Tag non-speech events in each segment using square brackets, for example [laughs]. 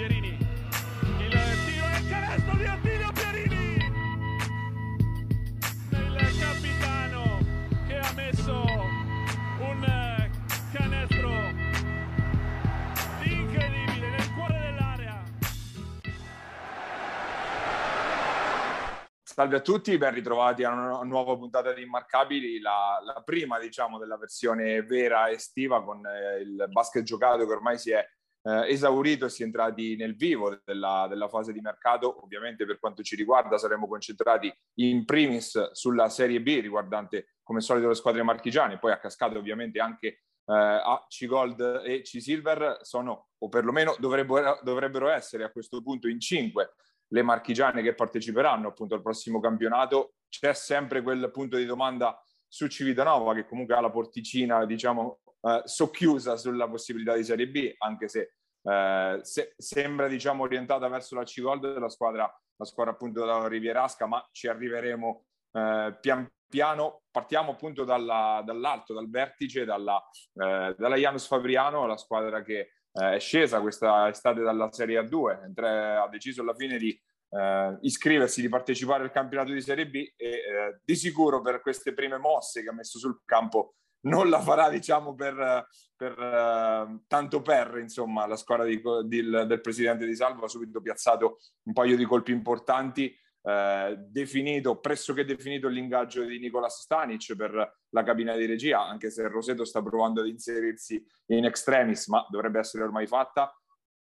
Pierini. Il tiro e il canestro di Attilio Pierini. Il capitano che ha messo un canestro incredibile nel cuore dell'area. Salve a tutti, ben ritrovati a una nuova puntata di Immarcabili, la, la prima diciamo della versione vera estiva con eh, il basket giocato che ormai si è eh, esaurito e si è entrati nel vivo della, della, fase di mercato. Ovviamente per quanto ci riguarda saremo concentrati in primis sulla Serie B riguardante come solito le squadre marchigiane, poi a cascata ovviamente anche eh, a C-Gold e C-Silver sono, o perlomeno dovrebbero, dovrebbero essere a questo punto in cinque le marchigiane che parteciperanno appunto al prossimo campionato, c'è sempre quel punto di domanda su Civitanova che comunque ha la porticina, diciamo, eh, socchiusa sulla possibilità di Serie B, anche se, eh, se sembra, diciamo, orientata verso la C-Gold la squadra, la squadra appunto della Rivierasca, ma ci arriveremo eh, pian piano. Partiamo appunto dalla, dall'alto, dal vertice, dalla, eh, dalla Janus Fabriano, la squadra che eh, è scesa questa estate dalla Serie A2, ha deciso alla fine di eh, iscriversi, di partecipare al campionato di Serie B e eh, di sicuro per queste prime mosse che ha messo sul campo non la farà diciamo per, per uh, tanto per insomma la squadra di, di, del presidente di Salvo ha subito piazzato un paio di colpi importanti eh, definito, pressoché definito l'ingaggio di Nicolas Stanic per la cabina di regia, anche se Roseto sta provando ad inserirsi in extremis, ma dovrebbe essere ormai fatta.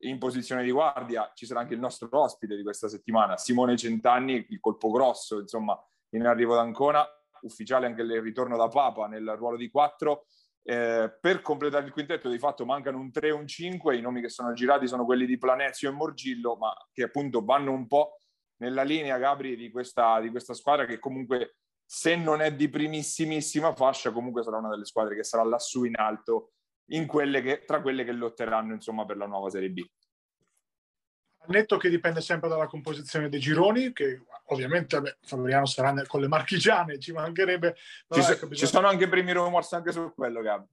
In posizione di guardia ci sarà anche il nostro ospite di questa settimana, Simone Centanni, il colpo grosso, insomma, in arrivo da Ancona, ufficiale anche il ritorno da Papa nel ruolo di 4. Eh, per completare il quintetto di fatto mancano un 3 e un 5, i nomi che sono girati sono quelli di Planezio e Morgillo, ma che appunto vanno un po' nella linea, Gabri, di questa, di questa squadra che comunque se non è di primissimissima fascia, comunque sarà una delle squadre che sarà lassù in alto in quelle che, tra quelle che lotteranno insomma, per la nuova Serie B. Netto che dipende sempre dalla composizione dei gironi, che ovviamente vabbè, Fabriano sarà con le marchigiane, ci mancherebbe. Ci, so, ecco, bisogna... ci, sono anche primi rumors anche su quello, Gabri.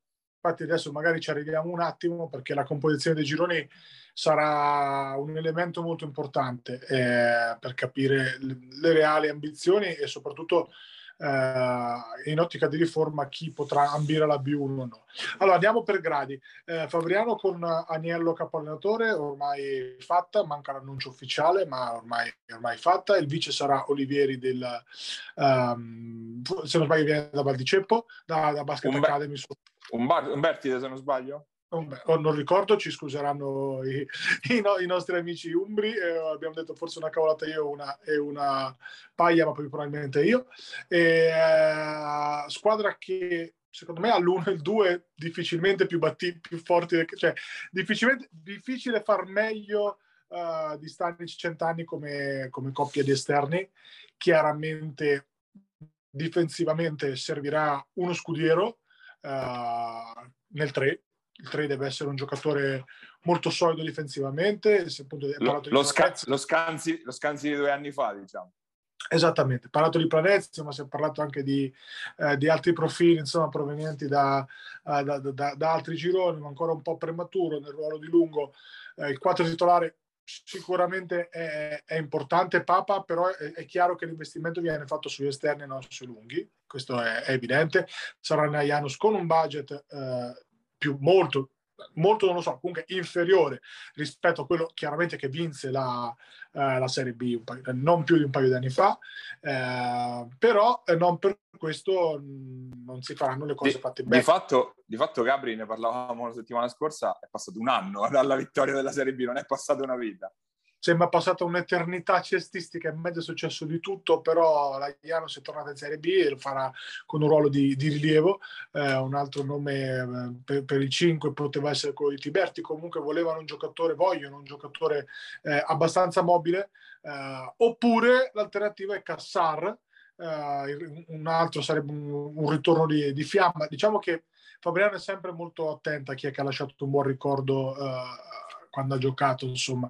Infatti adesso magari ci arriviamo un attimo perché la composizione dei gironi sarà un elemento molto importante eh, per capire le, le, reali ambizioni e soprattutto eh, in ottica di riforma chi potrà ambire la B1 o no. Allora andiamo per gradi. Eh, Fabriano con Aniello capallenatore ormai fatta, manca l'annuncio ufficiale ma ormai, ormai fatta. Il vice sarà Olivieri del, um, se non sbaglio viene da Valdiceppo, da, da Basket un Academy. Un Bertide se non sbaglio? Oh, non ricordo, ci scuseranno i, i, no, i nostri amici umbri. Eh, abbiamo detto forse una cavolata io una, e una paglia, ma poi probabilmente io. E, eh, squadra che secondo me all'1 e il 2 difficilmente più, batti, più forti, cioè difficile far meglio uh, di Stanic cent'anni come, come coppia di esterni. Chiaramente difensivamente servirà uno scudiero uh, nel 3 il 3 deve essere un giocatore molto solido difensivamente. Se appunto lo, lo, sca- lo, scanzi, lo scanzi di due anni fa, diciamo. Esattamente, parlato di Planezio, ma si è parlato anche di, eh, di altri profili insomma, provenienti da, uh, da, da, da, altri gironi, ma ancora un po' prematuro nel ruolo di lungo. Eh, il 4 titolare sicuramente è, è, importante, Papa, però è, è, chiaro che l'investimento viene fatto sugli esterni e non sui lunghi, questo è, è evidente. Sarà Janus con un budget eh, più molto molto non lo so, comunque inferiore rispetto a quello chiaramente che vinse la, eh, la Serie B paio, non più di un paio di anni fa, eh, però eh, non per questo mh, non si faranno le cose di, fatte bene. Di fatto, di fatto, Gabri, ne parlavamo la settimana scorsa, è passato un anno [laughs] dalla vittoria della Serie B, non è passata una vita sembra passata un'eternità cestistica, in mezzo è successo di tutto, però la Janus è tornata in Serie B e lo farà con un ruolo di, di rilievo. Eh, un altro nome eh, per, per, il 5 poteva essere quello di Tiberti, comunque volevano un giocatore, vogliono un giocatore eh, abbastanza mobile, eh, oppure l'alternativa è Cassar, eh, un altro sarebbe un, un ritorno di, di, fiamma. Diciamo che Fabriano è sempre molto attenta a chi è che ha lasciato un buon ricordo eh, quando ha giocato, insomma.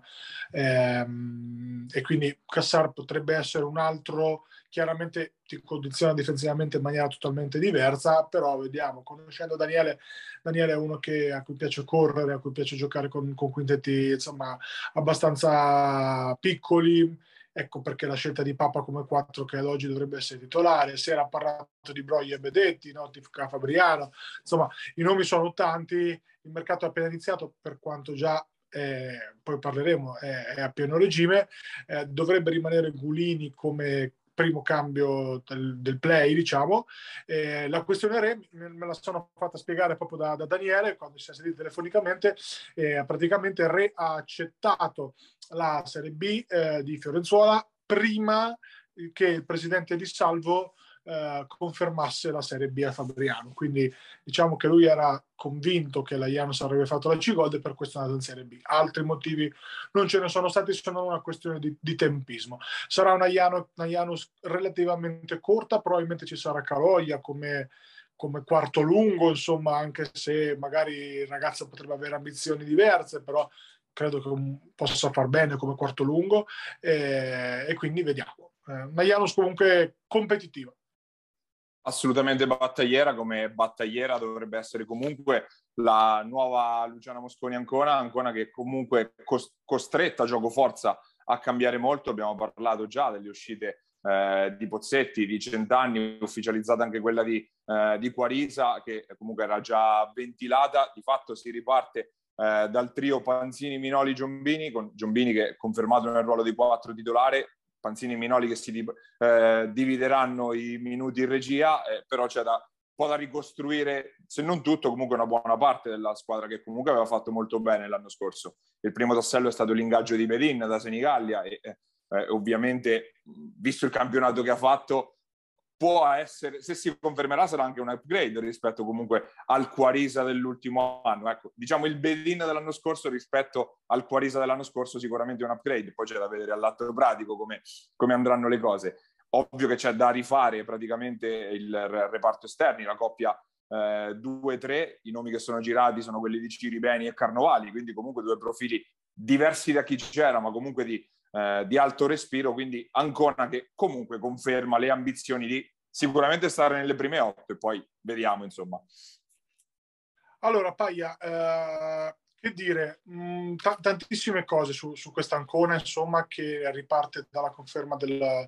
Ehm, e quindi Cassar potrebbe essere un altro, chiaramente ti condiziona difensivamente in maniera totalmente diversa, però vediamo, conoscendo Daniele, Daniele è uno che, a cui piace correre, a cui piace giocare con, con quintetti, insomma, abbastanza piccoli, Ecco perché la scelta di Papa come 4 che ad oggi dovrebbe essere titolare. Si era parlato di Broglie e Bedetti, Notifica Fabriano. Insomma, i nomi sono tanti. Il mercato è appena iniziato, per quanto già eh, poi parleremo, è, è, a pieno regime. Eh, dovrebbe rimanere Gulini come primo cambio del, del play, diciamo. Eh, la questione Re me la sono fatta spiegare proprio da, da Daniele quando si è sentito telefonicamente. Eh, praticamente Re ha accettato la Serie B eh, di Fiorenzuola prima che il presidente di Salvo eh, confermasse la Serie B a Fabriano. Quindi diciamo che lui era convinto che la Janus avrebbe fatto la C-Gold e per questo è andato in Serie B. Altri motivi non ce ne sono stati, sono una questione di, di tempismo. Sarà una Janus, una Janus relativamente corta, probabilmente ci sarà Caloglia come come quarto lungo, insomma, anche se magari il ragazzo potrebbe avere ambizioni diverse, però credo che possa far bene come quarto lungo eh, e quindi vediamo. Eh, una Janus comunque competitiva assolutamente battagliera, come battagliera dovrebbe essere comunque la nuova Luciana Mosconi Ancona, Ancona che comunque costretta a gioco forza a cambiare molto, abbiamo parlato già delle uscite eh, di Pozzetti di Centanni, ufficializzata anche quella di, eh, di Quarisa che comunque era già ventilata, di fatto si riparte eh, dal trio Panzini, Minoli, Giombini, con Giombini che è confermato nel ruolo di quattro titolare, Panzini e Minoli che si eh, divideranno i minuti in regia, eh, però c'è da, un po' da ricostruire, se non tutto, comunque una buona parte della squadra che comunque aveva fatto molto bene l'anno scorso. Il primo tassello è stato l'ingaggio di Medin da Senigallia e eh, eh ovviamente, visto il campionato che ha fatto, può essere, se si confermerà, sarà anche un upgrade rispetto comunque al Quarisa dell'ultimo anno. Ecco, diciamo il Bedin dell'anno scorso rispetto al Quarisa dell'anno scorso sicuramente un upgrade, poi c'è da vedere all'atto pratico come, come andranno le cose. Ovvio che c'è da rifare praticamente il reparto esterni, la coppia 2-3, eh, i nomi che sono girati sono quelli di Ciribeni e Carnovali, quindi comunque due profili diversi da chi c'era, ma comunque di eh, di alto respiro, quindi Ancona che comunque conferma le ambizioni di sicuramente stare nelle prime otto e poi vediamo insomma. Allora Paia, eh, che dire, mh, mm, t- tantissime cose su, su questa Ancona insomma che riparte dalla conferma del,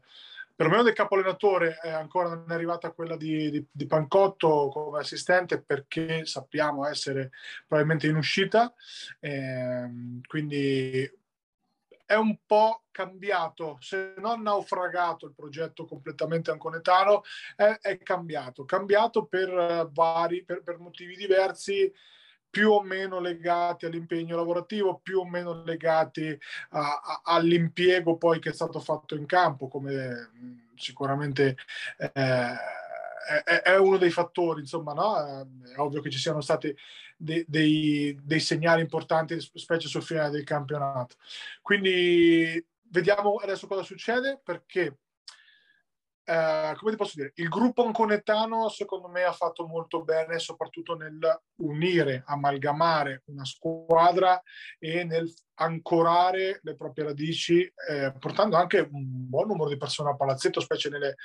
perlomeno del capo allenatore è ancora non è arrivata quella di, di, di, Pancotto come assistente perché sappiamo essere probabilmente in uscita eh, quindi è un po' cambiato, se non naufragato il progetto completamente anconetano, è, è cambiato, cambiato per uh, vari, per, per motivi diversi, più o meno legati all'impegno lavorativo, più o meno legati a, a, all'impiego poi che è stato fatto in campo, come sicuramente eh, è, è, uno dei fattori, insomma, no? è ovvio che ci siano stati dei, dei, dei segnali importanti, specie sul finale del campionato. Quindi vediamo adesso cosa succede perché Uh, come ti posso dire, il gruppo anconetano secondo me ha fatto molto bene soprattutto nel unire, amalgamare una squadra e nel ancorare le proprie radici, eh, portando anche un buon numero di persone a palazzetto, specie nelle,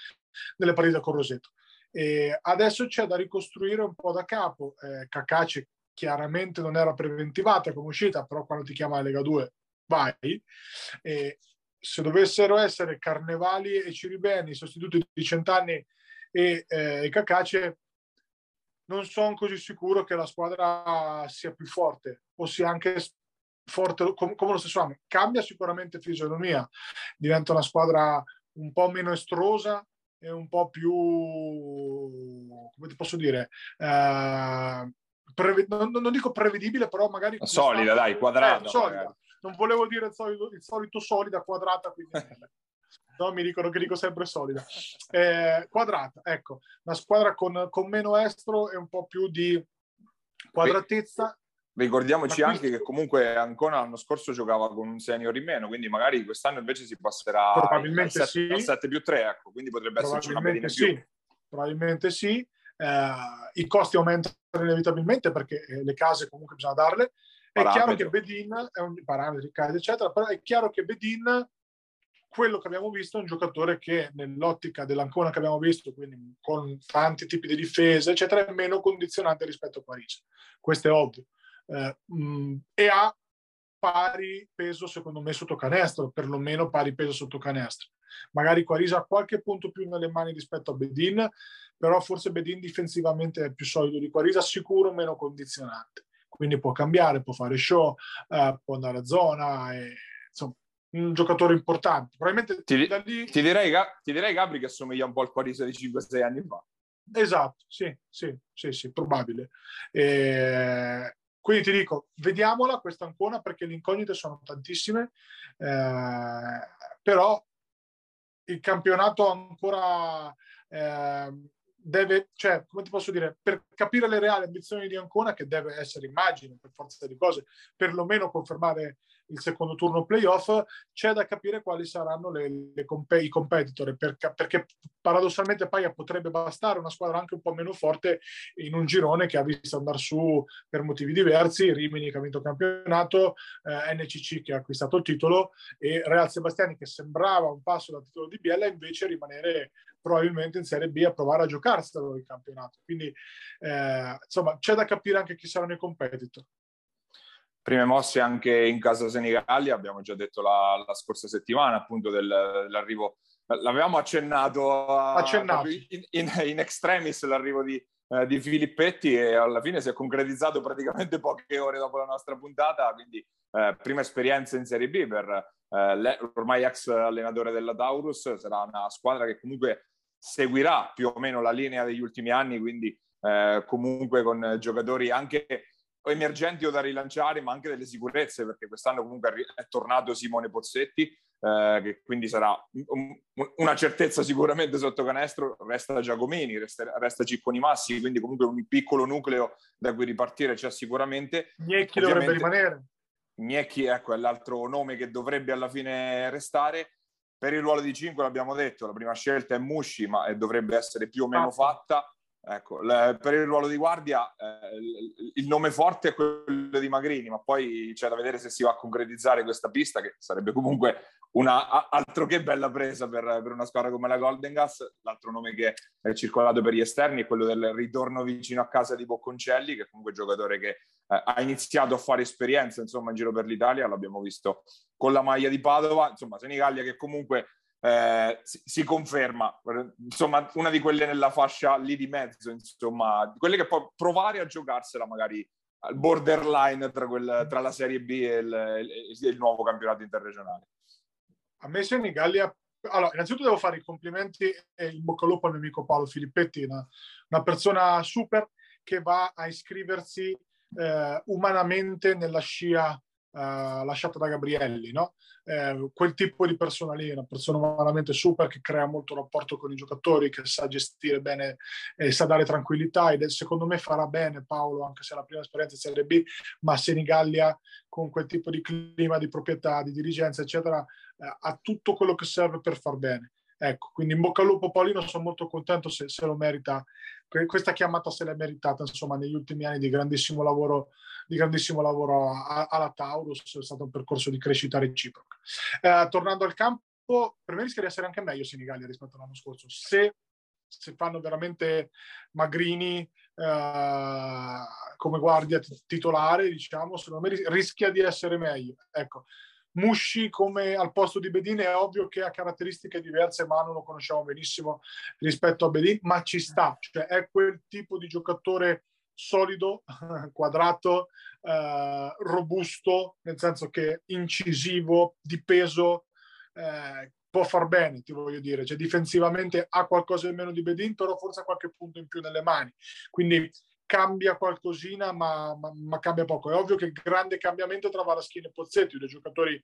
nelle partite con Roseto. E adesso c'è da ricostruire un po' da capo. Eh, Cacace chiaramente non era preventivata come uscita, però quando ti chiama la Lega 2 vai. E se dovessero essere Carnevali e Ciribeni sostituti di Centanni e, eh, e Cacace, non sono così sicuro che la squadra sia più forte o sia anche forte com- come lo stesso anno. Cambia sicuramente fisionomia, diventa una squadra un po' meno estrosa, è un po' più, come ti posso dire, eh, preve- non, non, dico prevedibile, però magari... Solida, dai, quadrata. Eh, solida. Non volevo dire il solito, il solito solida, quadrata, quindi... [laughs] no, mi dicono che dico sempre solida. Eh, quadrata, ecco, una squadra con, con meno estro e un po' più di quadratezza Ricordiamoci anche che comunque Ancona l'anno scorso giocava con un senior in meno, quindi magari quest'anno invece si passerà probabilmente al 7, sì. 7 più 3, ecco, quindi potrebbe esserci una pedina in più. Probabilmente sì, i costi aumentano inevitabilmente perché eh, le case comunque bisogna darle, È chiaro che Bedin è un parametro, eccetera, però è chiaro che Bedin quello che abbiamo visto è un giocatore che nell'ottica dell'Ancona che abbiamo visto, quindi con tanti tipi di difese, eccetera, è meno condizionante rispetto a Parigi. Questo è ovvio. Eh, mh, mm, e ha pari peso, secondo me, sotto canestro, perlomeno pari peso sotto canestro. Magari Quarisa ha qualche punto più nelle mani rispetto a Bedin, però forse Bedin difensivamente è più solido di Quarisa, sicuro meno condizionante. Quindi può cambiare, può fare show, eh, può andare a zona, e, insomma, un giocatore importante. Probabilmente ti, lì... ti, direi, ti direi, Gabri, che assomiglia un po' al Quarisa di 5-6 anni fa. Esatto, sì, sì, sì, sì probabile. E... Quindi ti dico, vediamola questa ancora perché le incognite sono tantissime, eh, però il campionato ancora eh, deve, cioè, come ti posso dire, per capire le reali ambizioni di Ancona, che deve essere, immagino, per forza di cose, perlomeno confermare il secondo turno playoff, c'è da capire quali saranno le, le comp- i competitor, perché, perché paradossalmente Paia potrebbe bastare una squadra anche un po' meno forte in un girone che ha visto andare su per motivi diversi, Rimini che ha vinto il campionato, eh, NCC che ha acquistato il titolo e Real Sebastiani che sembrava un passo dal titolo di Biella invece rimanere probabilmente in Serie B a provare a giocarselo il campionato. Quindi eh, insomma c'è da capire anche chi saranno i competitor prime mosse anche in casa Senigallia, abbiamo già detto la, la scorsa settimana, appunto del, dell'arrivo, l'avevamo accennato, a, accennato. In, in, in, extremis l'arrivo di, eh, di Filippetti e alla fine si è concretizzato praticamente poche ore dopo la nostra puntata, quindi eh, prima esperienza in Serie B per eh, ormai ex allenatore della Taurus, sarà una squadra che comunque seguirà più o meno la linea degli ultimi anni, quindi eh, comunque con giocatori anche emergenti o da rilanciare, ma anche delle sicurezze, perché quest'anno comunque è tornato Simone Pozzetti, eh, che quindi sarà un, una certezza sicuramente sotto canestro, resta Giacomini, resta, resta Cicconi Massi, quindi comunque un piccolo nucleo da cui ripartire c'è sicuramente. Gnecchi dovrebbe rimanere. Gnecchi, ecco, è l'altro nome che dovrebbe alla fine restare. Per il ruolo di 5 l'abbiamo detto, la prima scelta è Musci, ma dovrebbe essere più o meno fatta. Ecco, le, per il ruolo di guardia eh, il nome forte è quello di Magrini, ma poi c'è da vedere se si va a concretizzare questa pista, che sarebbe comunque una altro che bella presa per, per, una squadra come la Golden Gas. L'altro nome che è circolato per gli esterni è quello del ritorno vicino a casa di Bocconcelli, che è comunque un giocatore che eh, ha iniziato a fare esperienza insomma, in giro per l'Italia, l'abbiamo visto con la maglia di Padova, insomma Senigallia che comunque eh, si, si, conferma, insomma, una di quelle nella fascia lì di mezzo, insomma, quelle che può provare a giocarsela magari al borderline tra, quel, tra la Serie B e il, il, il, nuovo campionato interregionale. A me Senigallia, allora, innanzitutto devo fare i complimenti e il bocca al lupo al mio amico Paolo Filippetti, una, una persona super che va a iscriversi eh, umanamente nella scia Uh, lasciata da Gabrielli, no? eh, quel tipo di persona lì, una persona umanamente super che crea molto rapporto con i giocatori, che sa gestire bene e sa dare tranquillità ed secondo me farà bene Paolo, anche se è la prima esperienza in Serie B, ma Senigallia con quel tipo di clima di proprietà, di dirigenza, eccetera, eh, ha tutto quello che serve per far bene. Ecco, quindi in bocca al lupo Paolino, sono molto contento se, se lo merita. Questa chiamata se l'è meritata, insomma, negli ultimi anni di grandissimo lavoro, di grandissimo lavoro alla Taurus, è stato un percorso di crescita reciproca. Eh, tornando al campo, per me rischia di essere anche meglio Senigallia rispetto all'anno scorso. Se, se fanno veramente Magrini eh, come guardia titolare, diciamo, secondo me rischia di essere meglio. Ecco, Musci come al posto di Bedin è ovvio che ha caratteristiche diverse, ma non lo conosciamo benissimo rispetto a Bedin, ma ci sta, cioè è quel tipo di giocatore solido, [laughs] quadrato, eh, robusto, nel senso che incisivo, di peso, eh, può far bene, ti voglio dire, cioè difensivamente ha qualcosa in meno di Bedin, però forse ha qualche punto in più nelle mani. Quindi cambia qualcosina, ma, ma, ma, cambia poco. È ovvio che il grande cambiamento tra Varaschin e Pozzetti, due giocatori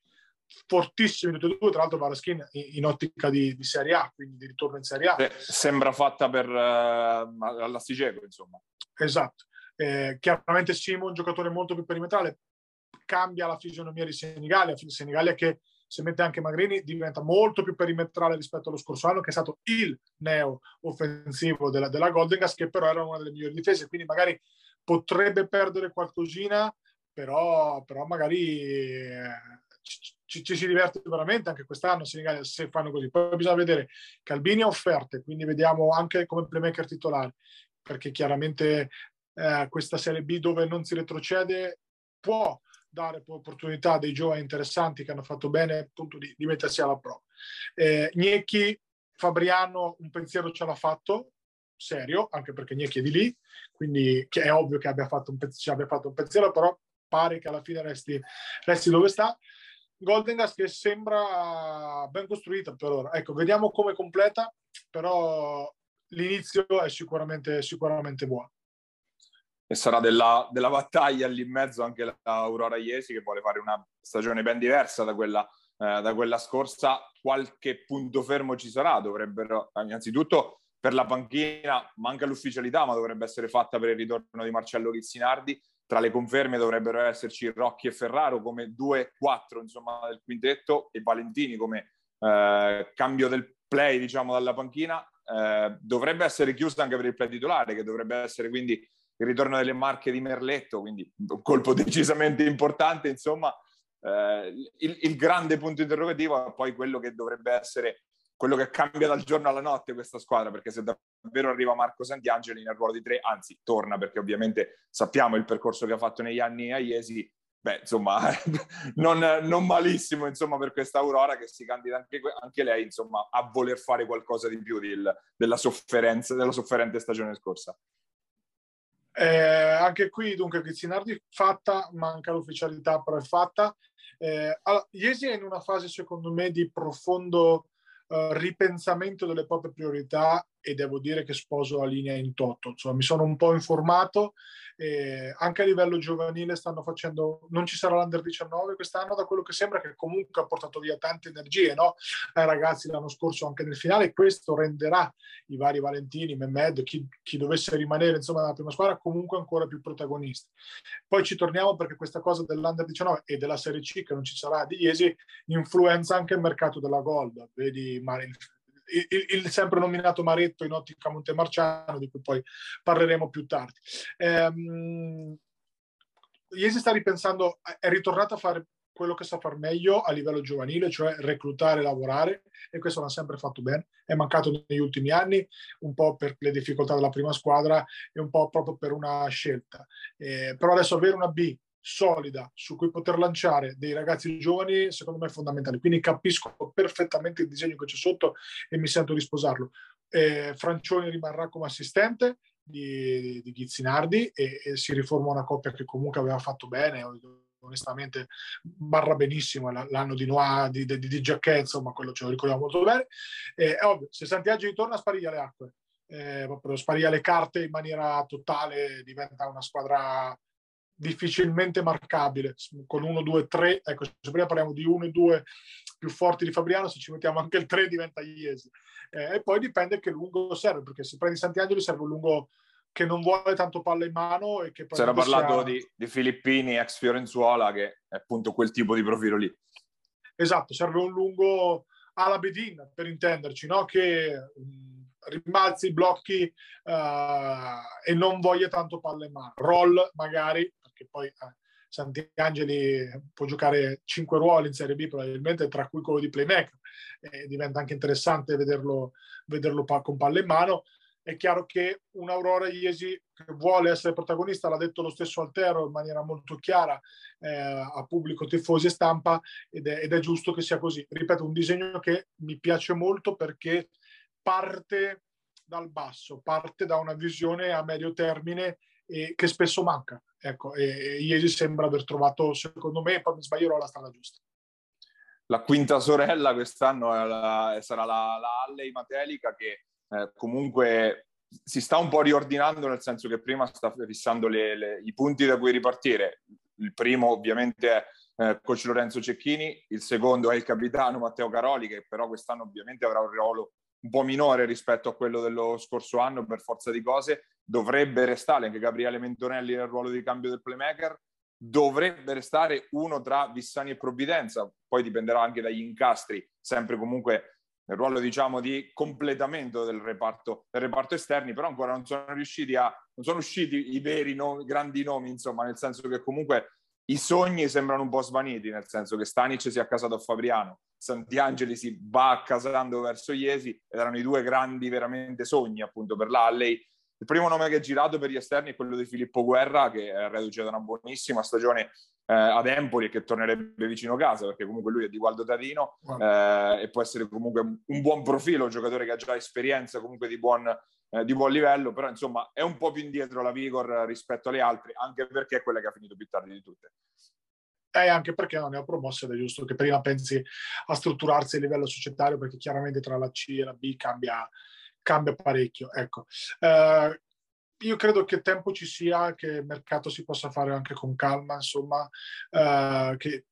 fortissimi tutti e due, tra l'altro Varaschin in, in ottica di, di, Serie A, quindi di ritorno in Serie A. Sembra fatta per uh, all'Astigeco, insomma. Esatto. Eh, chiaramente Simo, un giocatore molto più perimetrale, cambia la fisionomia di Senigallia, Senigallia che se mette anche Magrini diventa molto più perimetrale rispetto allo scorso anno che è stato il neo offensivo della, della Golden Gas che però era una delle migliori difese quindi magari potrebbe perdere qualcosina però, però magari eh, ci, ci, si diverte veramente anche quest'anno se, se fanno così. Poi bisogna vedere Calvini ha offerte, quindi vediamo anche come playmaker titolare, perché chiaramente eh, questa Serie B dove non si retrocede può dare opportunità a dei giovani interessanti che hanno fatto bene appunto di, di mettersi alla prova. Eh, Gnecchi, Fabriano un pensiero ce l'ha fatto, serio, anche perché Gnecchi è di lì, quindi è ovvio che abbia fatto un, ci abbia fatto un pensiero, però pare che alla fine resti, resti dove sta. Golden Gas che sembra ben costruita per ora. Ecco, vediamo come completa, però l'inizio è sicuramente, sicuramente buono. E sarà della, della battaglia lì in mezzo anche l'Aurora Iesi che vuole fare una stagione ben diversa da quella, eh, da quella scorsa. Qualche punto fermo ci sarà, dovrebbero innanzitutto per la panchina manca l'ufficialità, ma dovrebbe essere fatta per il ritorno di Marcello Rizzinardi tra le conferme dovrebbero esserci Rocchi e Ferraro come 2-4 insomma del quintetto e Valentini come eh, cambio del play diciamo dalla panchina eh, dovrebbe essere chiusa anche per il play titolare che dovrebbe essere quindi il ritorno delle marche di Merletto quindi un colpo decisamente importante insomma eh, il, il, grande punto interrogativo è poi quello che dovrebbe essere quello che cambia dal giorno alla notte questa squadra, perché se davvero arriva Marco Santiangeli nel ruolo di tre, anzi torna perché ovviamente sappiamo il percorso che ha fatto negli anni a Iesi, beh insomma [laughs] non, non, malissimo insomma per questa Aurora che si candida anche, anche lei insomma a voler fare qualcosa di più del, della sofferenza, della sofferente stagione scorsa. Eh, anche qui dunque Grizzinardi fatta, manca l'ufficialità però è fatta. Eh, allora, Iesi è in una fase secondo me di profondo uh, ripensamento delle proprie priorità e devo dire che sposo la linea in toto. Insomma, mi sono un po' informato, eh, anche a livello giovanile stanno facendo, non ci sarà l'Under 19 quest'anno, da quello che sembra che comunque ha portato via tante energie no? ai ragazzi l'anno scorso anche nel finale, questo renderà i vari Valentini, Mehmed, chi, chi dovesse rimanere insomma nella prima squadra comunque ancora più protagonisti. Poi ci torniamo perché questa cosa dell'Under 19 e della Serie C che non ci sarà di Iesi influenza anche il mercato della Gold, vedi il il, il, sempre nominato Maretto in ottica Montemarciano, di cui poi parleremo più tardi. Ehm, Iesi sta ripensando, è ritornato a fare quello che sa far meglio a livello giovanile, cioè reclutare lavorare, e questo l'ha sempre fatto bene. È mancato negli ultimi anni, un po' per le difficoltà della prima squadra e un po' proprio per una scelta. Eh, però adesso avere una B solida su cui poter lanciare dei ragazzi giovani, secondo me è fondamentale. Quindi capisco perfettamente il disegno che c'è sotto e mi sento di sposarlo. Eh, Francioni rimarrà come assistente di, di Ghizzinardi e, e, si riforma una coppia che comunque aveva fatto bene, onestamente barra benissimo l'anno di Noah, di, di, di Giacchè, insomma quello ce lo ricordiamo molto bene. Eh, è ovvio, se Santiago ritorna spariglia le acque, eh, proprio spariglia le carte in maniera totale, diventa una squadra difficilmente marcabile con 1, 2, 3. Ecco, se prima parliamo di 1 e 2 più forti di Fabriano, se ci mettiamo anche il 3 diventa Iesi. Eh, e poi dipende che lungo serve, perché se prendi Santiangeli serve un lungo che non vuole tanto palla in mano e che poi C'era parlato sia... di, di, Filippini, ex Fiorenzuola, che è appunto quel tipo di profilo lì. Esatto, serve un lungo alla Bedin, per intenderci, no? che rimbalzi, blocchi uh, e non voglia tanto palla in mano. Roll magari, perché poi eh, Santiangeli può giocare cinque ruoli in Serie B probabilmente, tra cui quello di playmaker. E diventa anche interessante vederlo, vederlo con palla in mano. È chiaro che un Aurora Iesi che vuole essere protagonista, l'ha detto lo stesso Altero in maniera molto chiara eh, a pubblico, tifosi e stampa, ed è, ed è giusto che sia così. Ripeto, un disegno che mi piace molto perché parte dal basso, parte da una visione a medio termine e che spesso manca. Ecco, e Iesi sembra aver trovato, secondo me, poi mi sbaglierò, la strada giusta. La quinta sorella quest'anno la, sarà la, la Alley Matelica che eh, comunque si sta un po' riordinando nel senso che prima sta fissando le, le, i punti da cui ripartire. Il primo ovviamente è eh, coach Lorenzo Cecchini, il secondo è il capitano Matteo Caroli che però quest'anno ovviamente avrà un ruolo un po' minore rispetto a quello dello scorso anno per forza di cose, dovrebbe restare anche Gabriele Mentonelli nel ruolo di cambio del playmaker, dovrebbe restare uno tra Vissani e Provvidenza, poi dipenderà anche dagli incastri, sempre comunque nel ruolo diciamo di completamento del reparto, del reparto esterni, però ancora non sono riusciti a, non sono usciti i veri nomi, grandi nomi, insomma, nel senso che comunque i sogni sembrano un po' svaniti, nel senso che Stanic si è accasato a Fabriano, Santiangeli si va accasando verso Iesi erano i due grandi veramente sogni appunto per l'Alley. Il primo nome che è girato per gli esterni è quello di Filippo Guerra che è reduce da una buonissima stagione eh, ad Empoli e che tornerebbe vicino casa perché comunque lui è di Gualdo Tadino eh, e può essere comunque un buon profilo, un giocatore che ha già esperienza comunque di buon, eh, di buon livello, però insomma è un po' più indietro la Vigor rispetto alle altre, anche perché è quella che ha finito più tardi di tutte. E anche perché non ne ho promosse ed è giusto che prima pensi a strutturarsi a livello societario perché chiaramente tra la C e la B cambia, cambia parecchio. Ecco. Eh, io credo che tempo ci sia, che il mercato si possa fare anche con calma, insomma, eh, che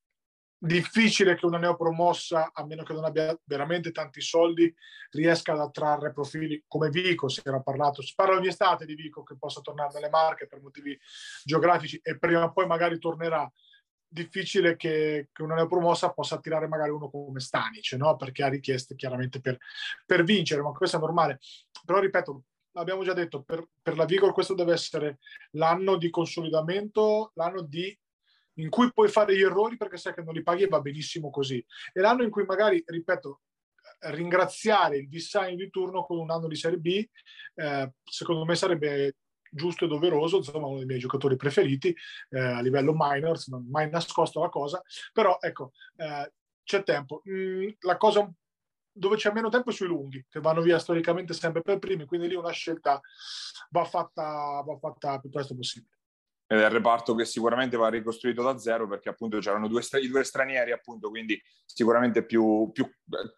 difficile che una neopromossa, a meno che non abbia veramente tanti soldi, riesca ad attrarre profili come Vico, si era parlato, si parla ogni estate di Vico che possa tornare nelle Marche per motivi geografici e prima o poi magari tornerà. Difficile che, che una neopromossa possa attirare magari uno come Stanic, no? perché ha richieste chiaramente per, per vincere, ma questo è normale. Però ripeto, abbiamo già detto, per, per la Vigor questo deve essere l'anno di consolidamento, l'anno di, in cui puoi fare gli errori perché sai che non li paghi e va benissimo così. E l'anno in cui magari, ripeto, ringraziare il design di turno con un anno di Serie B, eh, secondo me sarebbe giusto e doveroso, insomma uno dei miei giocatori preferiti eh, a livello minors, non mai nascosto la cosa, però ecco, eh, c'è tempo. Mm, la cosa dove c'è meno tempo sui lunghi, che vanno via storicamente sempre per primi, quindi lì una scelta va fatta, va fatta più presto possibile. Ed è il reparto che sicuramente va ricostruito da zero perché appunto c'erano due, i due stranieri appunto, quindi sicuramente più, più,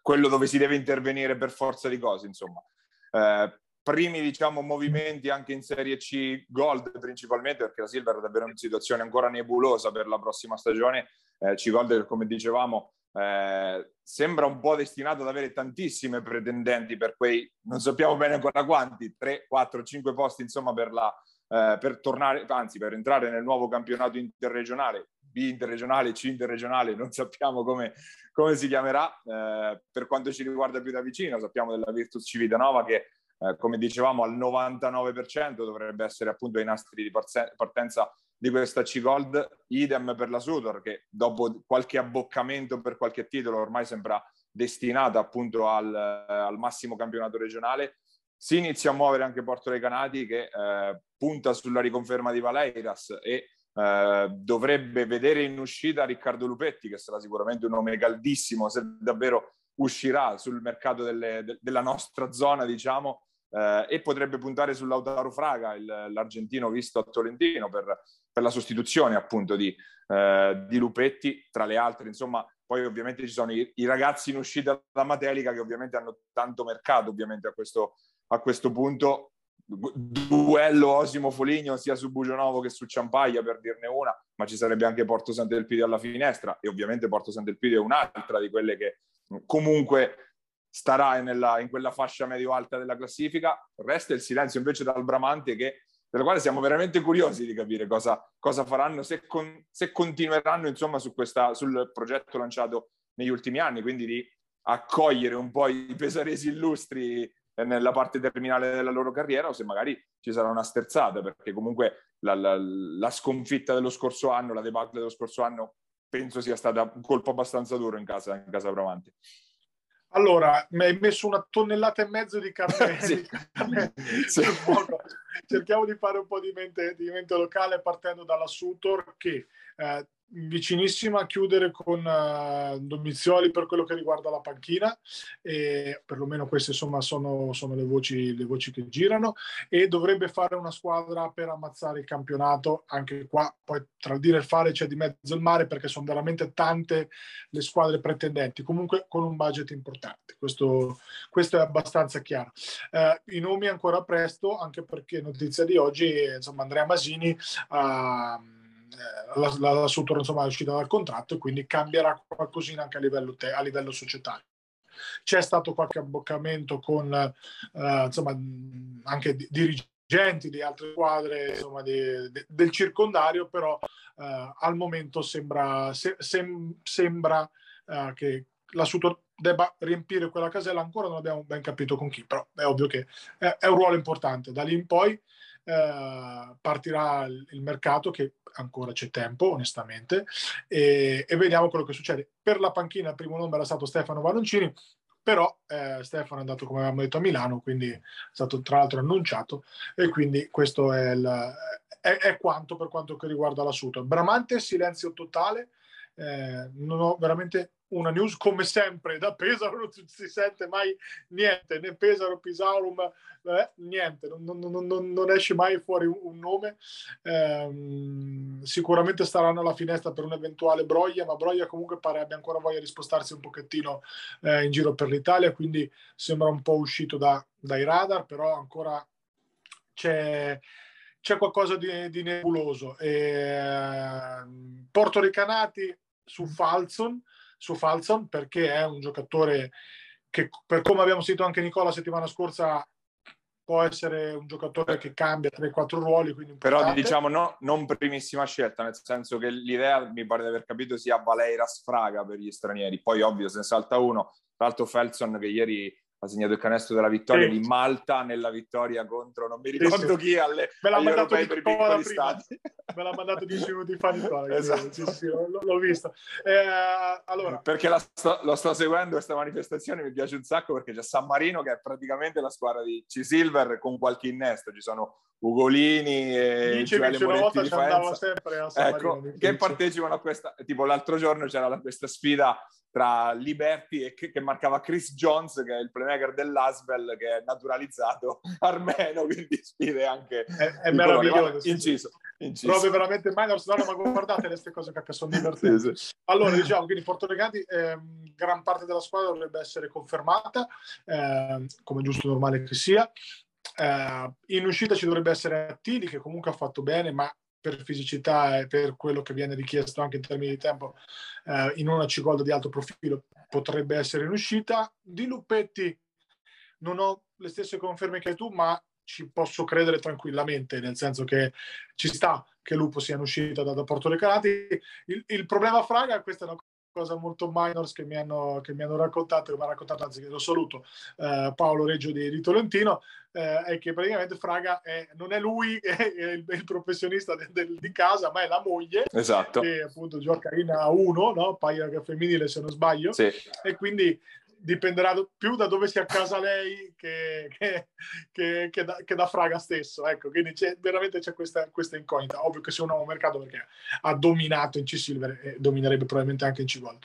quello dove si deve intervenire per forza di cose, insomma. Eh, primi diciamo movimenti anche in Serie C Gold principalmente perché la Silver è davvero in situazione ancora nebulosa per la prossima stagione. Eh, C-Gold come dicevamo eh, sembra un po' destinato ad avere tantissime pretendenti per quei, non sappiamo bene ancora quanti, 3, 4, 5 posti insomma per, la, eh, per tornare, anzi per entrare nel nuovo campionato interregionale, B interregionale, C interregionale, non sappiamo come, come si chiamerà. Eh, per quanto ci riguarda più da vicino, sappiamo della Virtus Civitanova che eh, come dicevamo al 99% dovrebbe essere appunto ai nastri di partenza di questa C-Gold, idem per la Sutor che dopo qualche abboccamento per qualche titolo ormai sembra destinata appunto al, al massimo campionato regionale. Si inizia a muovere anche Porto Recanati che eh, punta sulla riconferma di Valeiras e eh, dovrebbe vedere in uscita Riccardo Lupetti che sarà sicuramente un nome caldissimo se davvero uscirà sul mercato delle, de, della nostra zona diciamo eh, e potrebbe puntare sull'Autaro Fraga, il, l'argentino visto a Tolentino, per, per la sostituzione appunto di, eh, di, Lupetti, tra le altre, insomma, poi ovviamente ci sono i, i, ragazzi in uscita da Matelica che ovviamente hanno tanto mercato ovviamente a questo, a questo punto. Duello Osimo Foligno sia su Bugionovo che su Ciampaglia per dirne una, ma ci sarebbe anche Porto Sant'Elpidio alla finestra e ovviamente Porto Sant'Elpidio è un'altra di quelle che comunque starà nella, in quella fascia medio-alta della classifica. Resta il silenzio invece dal Bramante che, della quale siamo veramente curiosi di capire cosa, cosa faranno, se, con, se continueranno insomma su questa, sul progetto lanciato negli ultimi anni, quindi di accogliere un po' i pesaresi illustri nella parte terminale della loro carriera o se magari ci sarà una sterzata perché comunque la, la, la sconfitta dello scorso anno, la debacle dello scorso anno penso sia stata un colpo abbastanza duro in casa, in casa Bramante. Allora, mi hai messo una tonnellata e mezzo di carne, [laughs] sì. di carne [laughs] sì. Cerchiamo di fare un po' di mente, di mente locale partendo dalla Sutor che eh, vicinissima a chiudere con uh, Domizioli per quello che riguarda la panchina e perlomeno queste insomma sono, sono le, voci, le, voci, che girano e dovrebbe fare una squadra per ammazzare il campionato. Anche qua poi tra il dire e il fare c'è di mezzo il mare perché sono veramente tante le squadre pretendenti. Comunque con un budget importante. Questo, questo è abbastanza chiaro. Uh, i nomi ancora presto anche perché notizia di oggi insomma Andrea Masini uh, la, la, la Sutor insomma, è uscita dal contratto e quindi cambierà qualcosina anche a livello, te, a livello societario. C'è stato qualche abboccamento con eh, insomma, anche di, dirigenti di altre squadre insomma, di, di, del circondario, però eh, al momento sembra, se, sem, sembra eh, che la Sutor debba riempire quella casella, ancora non abbiamo ben capito con chi, però è ovvio che è, è un ruolo importante. Da lì in poi eh, partirà il mercato che ancora c'è tempo onestamente e, e, vediamo quello che succede. Per la panchina il primo nome era stato Stefano Valoncini però eh, Stefano è andato come avevamo detto a Milano quindi è stato tra l'altro annunciato e quindi questo è, il, è, è quanto per quanto riguarda l'assunto Bramante silenzio totale eh, non ho veramente una news come sempre da Pesaro non si sente mai niente né Pesaro, Pisaurum eh, niente, non, non, non, non, esce mai fuori un, nome eh, sicuramente staranno alla finestra per un eventuale Broglia ma Broglia comunque pare abbia ancora voglia di spostarsi un pochettino eh, in giro per l'Italia quindi sembra un po' uscito da, dai radar però ancora c'è c'è qualcosa di, di nebuloso. E, Porto Ricanati su Falson, su Falson perché è un giocatore che per come abbiamo sentito anche Nicola la settimana scorsa può essere un giocatore che cambia 3-4 ruoli. Però diciamo no, non primissima scelta, nel senso che l'idea, mi pare di aver capito, sia Valeira Sfraga per gli stranieri. Poi ovvio, se ne salta uno, tra l'altro Felson che ieri ha segnato il canestro della vittoria sì. di Malta nella vittoria contro non mi ricordo sì, chi alle, me l'ha mandato di per piccoli stati [laughs] me l'ha mandato 10 minuti fa Nicola [laughs] esatto. sì, sì, l'ho, visto eh, allora. perché la sto, lo sto seguendo questa manifestazione mi piace un sacco perché c'è San Marino che è praticamente la squadra di C-Silver con qualche innesto ci sono Ugolini e Gioele Moretti di Faenza ecco, che partecipano a questa tipo l'altro giorno c'era questa sfida tra Liberty e che, che, marcava Chris Jones, che è il playmaker dell'Asvel, che è naturalizzato [laughs] armeno, quindi sfide anche... È, è meraviglioso. Inciso, inciso. Proprio veramente mai, no, ma guardate queste cose che sono [laughs] divertenti. Sì, sì. Allora, diciamo, quindi Porto Regati, eh, gran parte della squadra dovrebbe essere confermata, eh, come giusto normale che sia. Eh, in uscita ci dovrebbe essere Attili, che comunque ha fatto bene, ma per fisicità e per quello che viene richiesto anche in termini di tempo eh, in una C-Gold di alto profilo potrebbe essere in uscita. Di Lupetti non ho le stesse conferme che tu, ma ci posso credere tranquillamente, nel senso che ci sta che Lupo sia in uscita da, da Porto Recanati. Il, il problema Fraga, questa è una cosa molto minors che mi hanno, che mi hanno raccontato, che mi ha raccontato, anzi che lo saluto, eh, Paolo Reggio di, di Tolentino, eh, è che praticamente Fraga è, non è lui [laughs] è il, il professionista del, del, di casa, ma è la moglie, esatto. che appunto gioca in A1, no? paia femminile se non sbaglio, sì. e quindi dipenderà più da dove si accasa lei che, che, che, che, da, che da, Fraga stesso. Ecco, quindi c'è, veramente c'è questa, questa, incognita. Ovvio che sia un nuovo mercato perché ha dominato in C-Silver e dominerebbe probabilmente anche in C-Gold.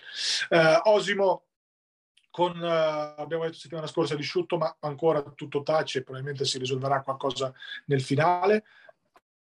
Uh, Osimo con, uh, abbiamo detto settimana scorsa, disciutto, ma ancora tutto tace, probabilmente si risolverà qualcosa nel finale.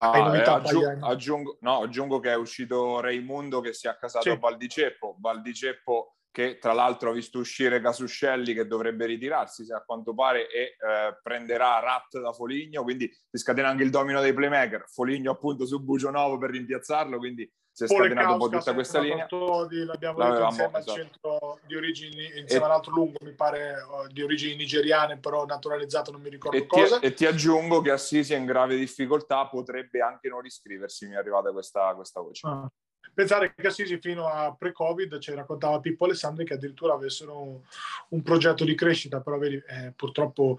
Ah, aggiungo, aggiungo, no, aggiungo, che è uscito Raimundo che si è accasato sì. a Valdiceppo. Valdiceppo che tra l'altro ha visto uscire Casuscelli che dovrebbe ritirarsi se a quanto pare e eh, prenderà Rat da Foligno, quindi si scatena anche il domino dei playmaker, Foligno appunto su Bucionovo per rimpiazzarlo, quindi si è scatenato un po' tutta questa linea. Di, l'abbiamo detto insieme esatto. al centro di origini, insieme e, all'altro lungo, mi pare oh, di origini nigeriane, però naturalizzato, non mi ricordo e cosa. Ti, e ti aggiungo che Assisi è in grave difficoltà, potrebbe anche non riscriversi, mi è arrivata questa, questa voce. Ah pensare che Assisi fino a pre-Covid ci raccontava Pippo Alessandri che addirittura avessero un, un progetto di crescita, però vedi, eh, purtroppo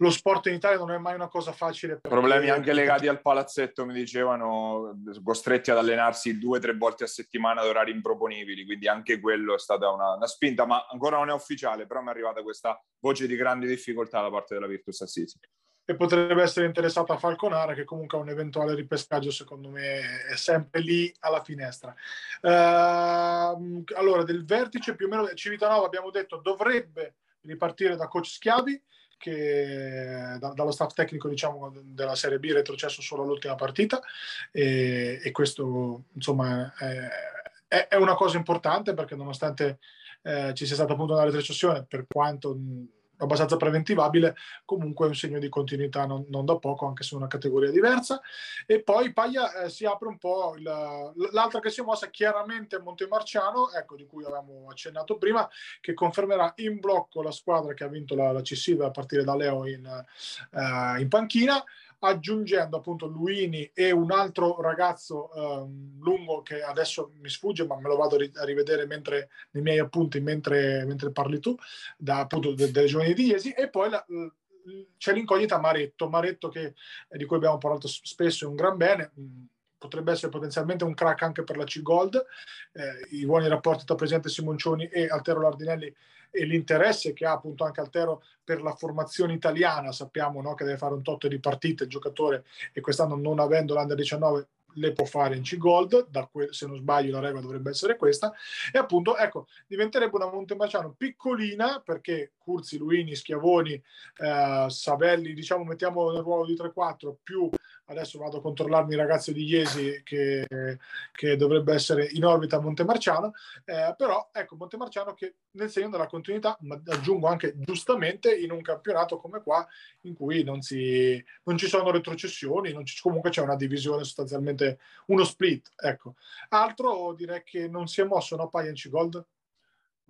lo sport in Italia non è mai una cosa facile. Problemi anche legati al palazzetto, mi dicevano, costretti ad allenarsi due o tre volte a settimana ad orari improponibili, quindi anche quello è stata una, una, spinta, ma ancora non è ufficiale, però mi è arrivata questa voce di grande difficoltà da parte della Virtus Assisi e potrebbe essere interessata a Falconara che comunque ha un eventuale ripescaggio secondo me è sempre lì alla finestra. Uh, allora del vertice più o meno Civitanova abbiamo detto dovrebbe ripartire da coach Schiavi che da, dallo staff tecnico diciamo della Serie B retrocesso solo all'ultima partita e, e questo insomma è, è, è, una cosa importante perché nonostante eh, ci sia stata appunto una retrocessione per quanto abbastanza preventivabile, comunque è un segno di continuità non, non da poco, anche se una categoria diversa. E poi Paglia eh, si apre un po' il, l'altra che si è mossa chiaramente a Montemarciano, ecco, di cui avevamo accennato prima, che confermerà in blocco la squadra che ha vinto la, la C-Silva a partire da Leo in, uh, in panchina aggiungendo appunto Luini e un altro ragazzo um, lungo che adesso mi sfugge, ma me lo vado a rivedere mentre, nei miei appunti mentre, mentre parli tu, da appunto de, delle giovani di Iesi, e poi la, c'è l'incognita Maretto, Maretto che, eh, di cui abbiamo parlato spesso, è un gran bene, mm, potrebbe essere potenzialmente un crack anche per la C-Gold, eh, i buoni rapporti tra Presidente Simoncioni e Altero Lardinelli e l'interesse che ha appunto anche Altero per la formazione italiana, sappiamo no, che deve fare un tot di partite il giocatore e quest'anno non avendo l'Under 19 le può fare in C-Gold, que- se non sbaglio la regola dovrebbe essere questa, e appunto ecco, diventerebbe una Montemarciano piccolina perché Curzi, Luini, Schiavoni, eh, Savelli, diciamo mettiamo nel ruolo di 3-4 più adesso vado a controllarmi i ragazzi di Iesi che, che dovrebbe essere in orbita a Montemarciano, eh, però ecco Montemarciano che nel segno della continuità, ma aggiungo anche giustamente in un campionato come qua in cui non, si, non ci sono retrocessioni, non ci, comunque c'è una divisione sostanzialmente, uno split, ecco. Altro direi che non si è mosso, no Paianci Gold?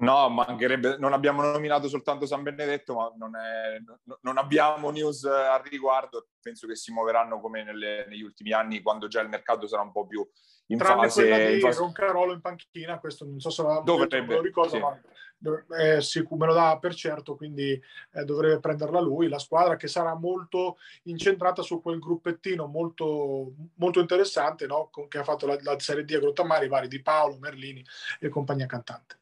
No, mancherebbe, non abbiamo nominato soltanto San Benedetto, ma non, è, non abbiamo news al riguardo. Penso che si muoveranno come nelle, negli ultimi anni, quando già il mercato sarà un po' più in Tranne fase. Di in fase... Roncarolo in panchina, questo non so se dovrebbe, lo ricordo, sì. ma eh, sì, me lo dà per certo, quindi eh, dovrebbe prenderla lui. La squadra che sarà molto incentrata su quel gruppettino molto, molto interessante no? che ha fatto la, la Serie D a Grottamari, vari di Paolo, Merlini e compagnia cantante.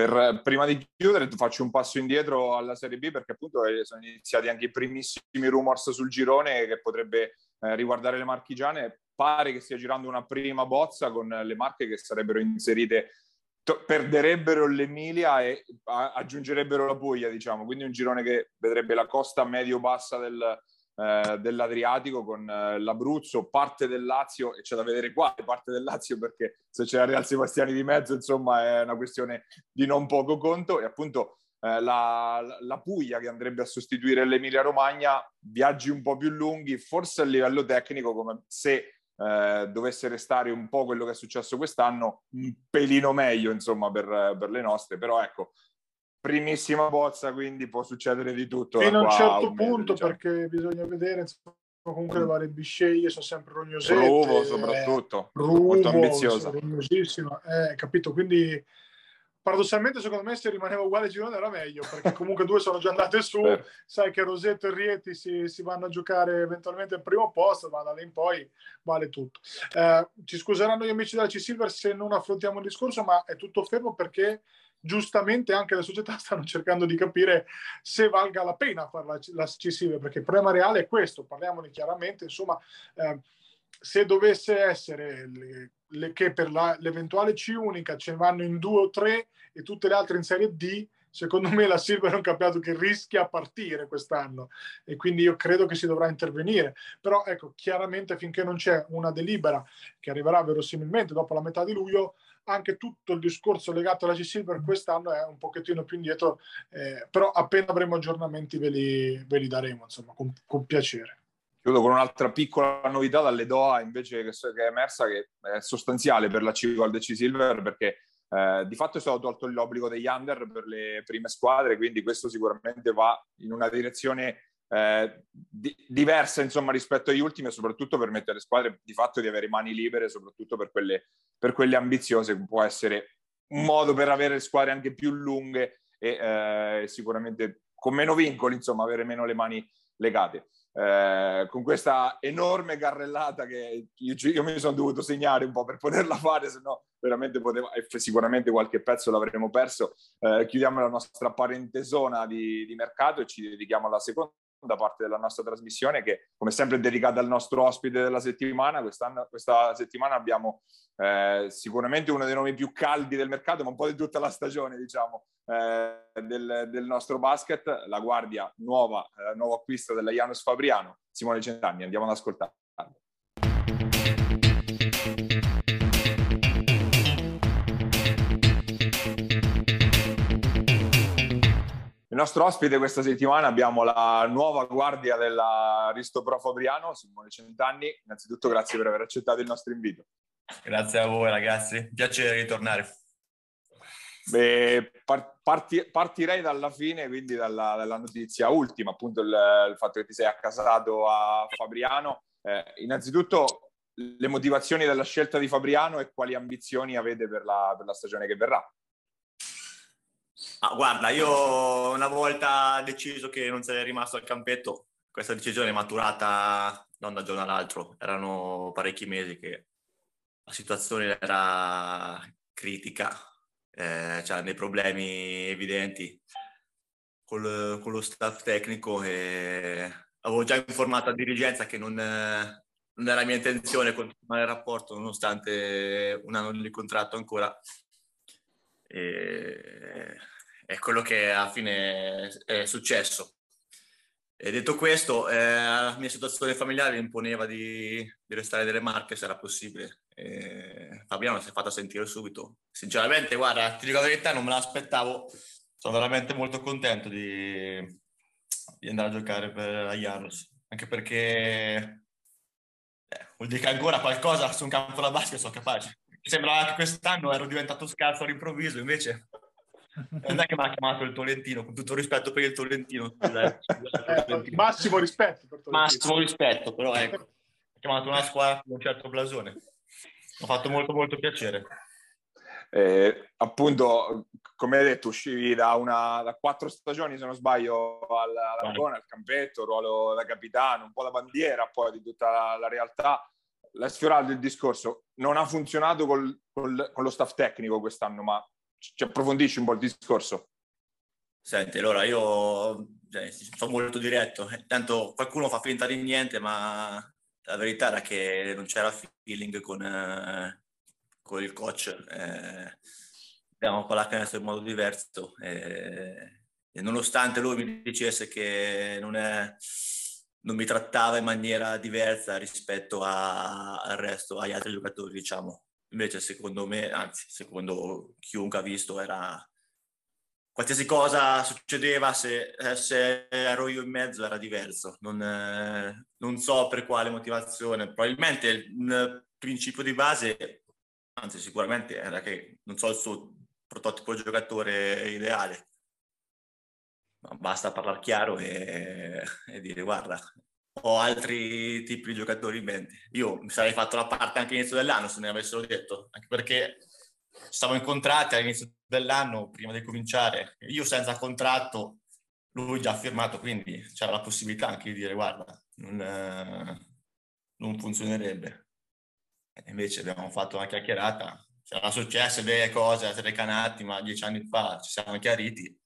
Per, prima di chiudere faccio un passo indietro alla Serie B perché appunto eh, sono iniziati anche i primissimi rumors sul girone che potrebbe eh, riguardare le marchigiane. Pare che stia girando una prima bozza con le marche che sarebbero inserite, to- perderebbero l'Emilia e a- aggiungerebbero la Puglia, diciamo. Quindi un girone che vedrebbe la costa medio-bassa del, eh, dell'Adriatico con eh, l'Abruzzo, parte del Lazio e c'è da vedere quale parte del Lazio perché se c'è la Real Sebastiani di mezzo insomma è una questione di non poco conto. E appunto eh, la, la, Puglia che andrebbe a sostituire l'Emilia Romagna, viaggi un po' più lunghi, forse a livello tecnico come se eh, dovesse restare un po' quello che è successo quest'anno, un pelino meglio insomma per, per le nostre, però ecco primissima bozza, quindi può succedere di tutto. Fino a un certo un punto, diciamo. perché bisogna vedere, insomma, comunque le varie bisceglie sono sempre rognosette. Ruvo soprattutto, Ruvo, molto ambiziosa. Rognosissima, eh, capito? Quindi paradossalmente secondo me se rimaneva uguale il girone era meglio, perché comunque due sono già andate su, [laughs] sai che Rosetto e Rieti si, si, vanno a giocare eventualmente al primo posto, ma da lì in poi vale tutto. Eh, ci scuseranno gli amici della C-Silver se non affrontiamo il discorso, ma è tutto fermo perché giustamente anche le società [laughs] stanno cercando di capire se valga la pena fare la, C-Silver, perché il problema reale è questo, parliamone chiaramente, insomma, eh, se dovesse essere le, le, che per la, l'eventuale C unica ce ne vanno in due o tre e tutte le altre in Serie D, secondo me la Silver è un campionato che rischia a partire quest'anno e quindi io credo che si dovrà intervenire. Però ecco, chiaramente finché non c'è una delibera che arriverà verosimilmente dopo la metà di luglio, anche tutto il discorso legato alla G-Silver quest'anno è un pochettino più indietro, eh, però appena avremo aggiornamenti ve li, ve li daremo, insomma, con, con, piacere. Chiudo con un'altra piccola novità dalle Doha invece che, che è emersa, che è sostanziale per la C-Gold e C-Silver perché eh, di fatto è stato tolto l'obbligo degli under per le prime squadre, quindi questo sicuramente va in una direzione eh, di, diversa insomma, rispetto agli ultimi e soprattutto permette alle squadre di fatto di avere mani libere, soprattutto per quelle, per quelle ambiziose, può essere un modo per avere squadre anche più lunghe e eh, sicuramente con meno vincoli, insomma, avere meno le mani legate. Eh, con questa enorme carrellata che io, io, mi sono dovuto segnare un po' per poterla fare, se no veramente poteva, sicuramente qualche pezzo l'avremmo perso. Eh, chiudiamo la nostra parentesona di, di mercato e ci dedichiamo alla seconda da parte della nostra trasmissione che come sempre è dedicata al nostro ospite della settimana. questa settimana abbiamo eh, sicuramente uno dei nomi più caldi del mercato, ma un po' di tutta la stagione, diciamo, eh, del, del, nostro basket, la guardia nuova, eh, nuovo acquisto della Janus Fabriano, Simone Centanni. Andiamo ad ascoltare. Il nostro ospite questa settimana abbiamo la nuova guardia della Risto Pro Fabriano, Simone Centanni. Innanzitutto grazie per aver accettato il nostro invito. Grazie a voi ragazzi, piacere ritornare. Beh, parti, partirei dalla fine, quindi dalla, dalla notizia ultima, appunto il, il, fatto che ti sei accasato a Fabriano. Eh, innanzitutto le motivazioni della scelta di Fabriano e quali ambizioni avete per la, per la stagione che verrà. Ah, guarda, io una volta deciso che non sarei rimasto al campetto, questa decisione è maturata non da giorno all'altro, erano parecchi mesi che la situazione era critica, eh, c'erano dei problemi evidenti col, con lo staff tecnico e avevo già informato la dirigenza che non, non era mia intenzione continuare il rapporto nonostante un anno di contratto ancora. E è quello che alla fine è successo. E detto questo, eh, la mia situazione familiare mi imponeva di, di, restare delle marche se era possibile. E Fabiano si è fatto sentire subito. Sinceramente, guarda, ti dico la verità, non me l'aspettavo. Sono veramente molto contento di, di andare a giocare per la Janus, anche perché eh, vuol dire che ancora qualcosa su un campo da basket sono capace. Mi sembrava che quest'anno ero diventato scarso all'improvviso, invece [laughs] non è che mi ha chiamato il Tolentino, con tutto rispetto per il Tolentino. Eh, [laughs] massimo rispetto per Tolentino. Massimo rispetto, però ecco, ha chiamato una squadra con un certo blasone. Mi ha fatto molto molto piacere. Eh, appunto, come hai detto, uscivi da, una, da quattro stagioni, se non sbaglio, alla Lagona, al campetto, ruolo da capitano, un po' da bandiera poi di tutta la, la realtà. L'hai sfiorato il discorso, non ha funzionato col, col, con lo staff tecnico quest'anno, ma ci approfondisci un po' il discorso? Senti, allora io cioè, sono molto diretto, tanto qualcuno fa finta di niente, ma la verità era che non c'era feeling con, eh, con il coach. Eh, abbiamo parlato in modo diverso eh, e nonostante lui mi dicesse che non, è, non mi trattava in maniera diversa rispetto a, al resto, agli altri giocatori, diciamo, Invece secondo me, anzi secondo chiunque ha visto, era qualsiasi cosa succedeva, se, eh, se ero io in mezzo era diverso. Non, eh, non so per quale motivazione. Probabilmente il principio di base, anzi sicuramente era che non so il suo prototipo giocatore ideale. Basta parlare chiaro e, e dire guarda, ho altri tipi di giocatori in mente. Io mi sarei fatto la parte anche all'inizio dell'anno se ne avessero detto, anche perché stavo incontrati all'inizio dell'anno prima di cominciare. Io senza contratto, lui già firmato, quindi c'era la possibilità anche di dire guarda, non, non funzionerebbe. E invece abbiamo fatto una chiacchierata, c'erano successe delle cose a canati, ma dieci anni fa ci siamo chiariti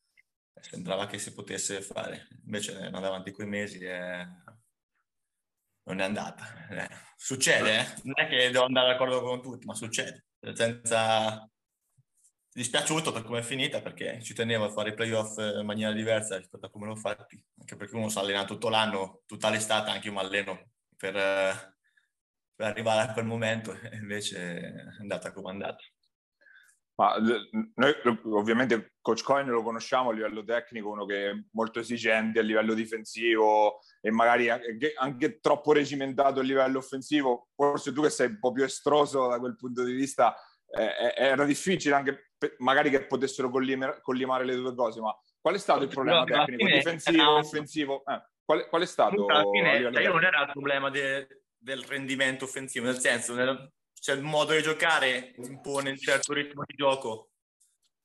sembrava che si potesse fare. Invece andava avanti quei mesi e non è andata. Eh, succede, eh? non è che devo andare d'accordo con tutti, ma succede. Senza dispiaciuto per come è finita perché ci tenevo a fare i playoff in maniera diversa rispetto a come l'ho fatti, anche perché uno si allena tutto l'anno, tutta l'estate, anche io mi alleno per, per arrivare a quel momento invece è andata come è andata. Ma noi ovviamente Coach Coin lo conosciamo a livello tecnico, uno che è molto esigente a livello difensivo e magari anche, anche, troppo regimentato a livello offensivo. Forse tu che sei un po' più estroso da quel punto di vista, eh, era difficile anche magari che potessero collimare, collimare, le due cose, ma qual è stato il problema no, tecnico? Difensivo, era... offensivo? Eh, qual, qual, è stato? Alla fine, io non era il problema de, del rendimento offensivo, nel senso... Nel cioè il modo di giocare impone un certo ritmo di gioco,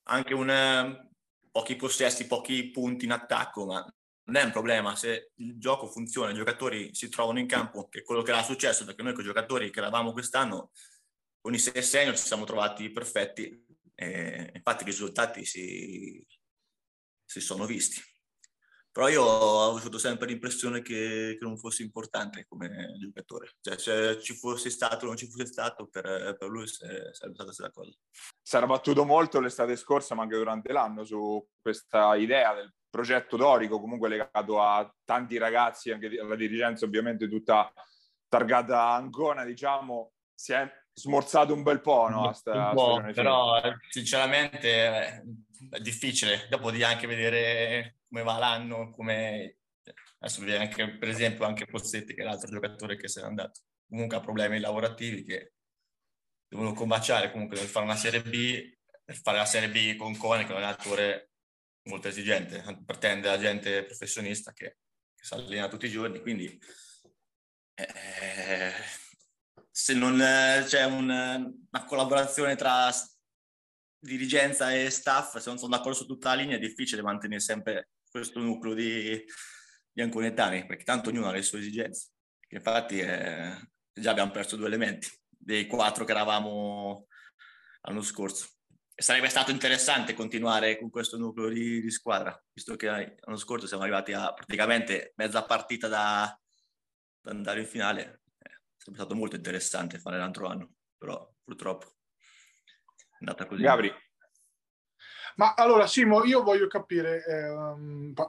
anche un, eh, pochi possessi, pochi punti in attacco, ma non è un problema se il gioco funziona, i giocatori si trovano in campo, che è quello che era successo, perché noi con i giocatori che eravamo quest'anno, con i 6 senior ci siamo trovati perfetti, e infatti i risultati si, si sono visti. Però io ho avuto sempre l'impressione che, che non fosse importante come giocatore. Cioè, se ci fosse stato o non ci fosse stato, per, per lui sarebbe stata la stessa cosa. Si era battuto molto l'estate scorsa, ma anche durante l'anno, su questa idea del progetto dorico, comunque legato a tanti ragazzi, anche alla dirigenza ovviamente tutta targata Ancona, diciamo, si è smorzato un bel po', no? un po', però sinceramente eh, è difficile, dopo di anche vedere come va l'anno, come adesso vedi anche per esempio anche Pozzetti che è l'altro giocatore che se n'è andato, comunque ha problemi lavorativi che devono combaciare comunque per fare una Serie B, per fare la Serie B con Cone che è un allenatore molto esigente, pretende la gente professionista che, che si allena tutti i giorni, quindi eh, se non c'è un, una collaborazione tra dirigenza e staff, se non sono d'accordo su tutta la linea, è difficile mantenere sempre questo nucleo di bianconetani, perché tanto ognuno ha le sue esigenze. Infatti eh, già abbiamo perso due elementi dei quattro che eravamo l'anno scorso. E sarebbe stato interessante continuare con questo nucleo di, di, squadra, visto che l'anno scorso siamo arrivati a praticamente mezza partita da, da andare in finale. Eh, sarebbe stato molto interessante fare l'altro anno, però purtroppo è andata così. Gabri. Ma allora, Simo, io voglio capire, eh,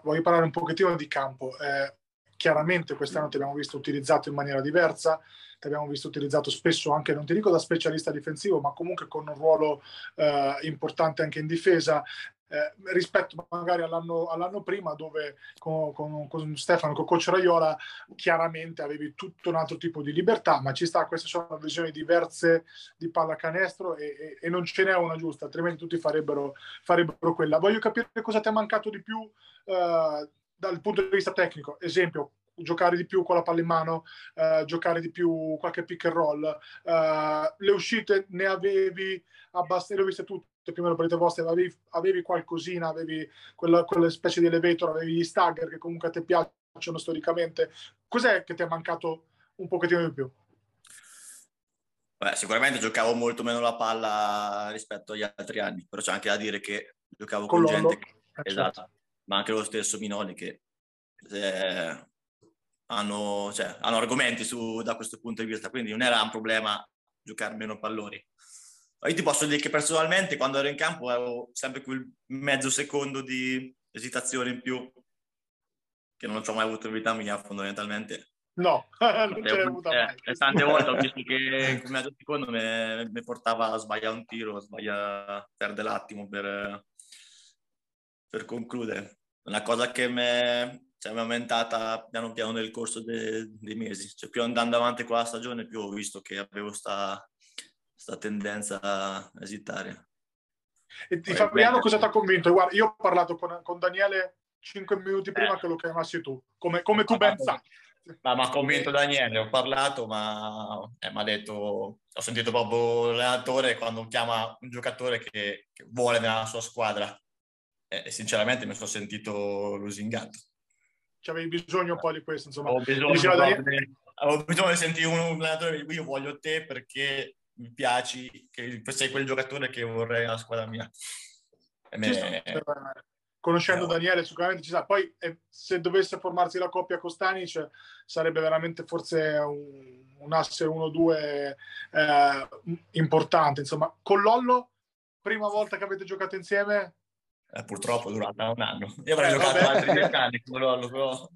voglio parlare un pochettino di campo. Eh, chiaramente quest'anno ti abbiamo visto utilizzato in maniera diversa, ti abbiamo visto utilizzato spesso anche, non ti dico da specialista difensivo, ma comunque con un ruolo eh, importante anche in difesa. Eh, rispetto magari all'anno, all'anno, prima dove con, con, con Stefano, con Coach Raiola chiaramente avevi tutto un altro tipo di libertà, ma ci sta, queste sono visioni diverse di pallacanestro e, e, e non ce n'è una giusta, altrimenti tutti farebbero, farebbero quella. Voglio capire cosa ti è mancato di più eh, dal punto di vista tecnico. Esempio, giocare di più con la palla in mano, eh, giocare di più qualche pick and roll. Eh, le uscite ne avevi abbastanza, le ho viste tutte più o meno per le vostre, avevi, avevi qualcosina, avevi quella, quella, specie di elevator, avevi gli stagger che comunque a te piacciono storicamente. Cos'è che ti è mancato un pochettino di più? Beh, sicuramente giocavo molto meno la palla rispetto agli altri anni, però c'è anche da dire che giocavo con, con gente che, eh, esatto, certo. ma anche lo stesso Minoli che eh, hanno, cioè, hanno argomenti su, da questo punto di vista, quindi non era un problema giocare meno palloni. Io ti posso dire che personalmente quando ero in campo avevo sempre quel mezzo secondo di esitazione in più, che non ci ho mai avuto in vita mia fondamentalmente. No, [laughs] non ce l'hai avuta mai. Eh, tante volte ho visto che quel mezzo secondo mi portava a sbagliare un tiro, a sbagliare, perdere l'attimo per, per concludere. Una cosa che mi cioè, è aumentata piano piano nel corso de, dei mesi. Cioè, più andando avanti con la stagione, più ho visto che avevo questa tendenza a esitare. E di Fabriano cosa ti ha convinto? Guarda, io ho parlato con, con Daniele cinque minuti prima eh. che lo chiamassi tu, come, come tu ben sai. Ma mi ha convinto Daniele, ho parlato, ma eh, mi ha detto, ho sentito proprio l'allenatore quando chiama un giocatore che, che vuole nella sua squadra e sinceramente mi sono sentito lusingato avevi bisogno un po' di questo, insomma. Ho bisogno, di, avevo bisogno di sentire un, allenatore, io voglio te perché mi piaci, che sei quel giocatore che vorrei alla squadra mia. Me... Conoscendo no. Daniele sicuramente ci sa. Poi eh, se dovesse formarsi la coppia con Stanic sarebbe veramente forse un, un asse 1-2 eh, importante. Insomma, con Lollo, prima volta che avete giocato insieme, eh, purtroppo è durata un anno. Io avrei eh, giocato vabbè. altri dieci anni con Lollo, però...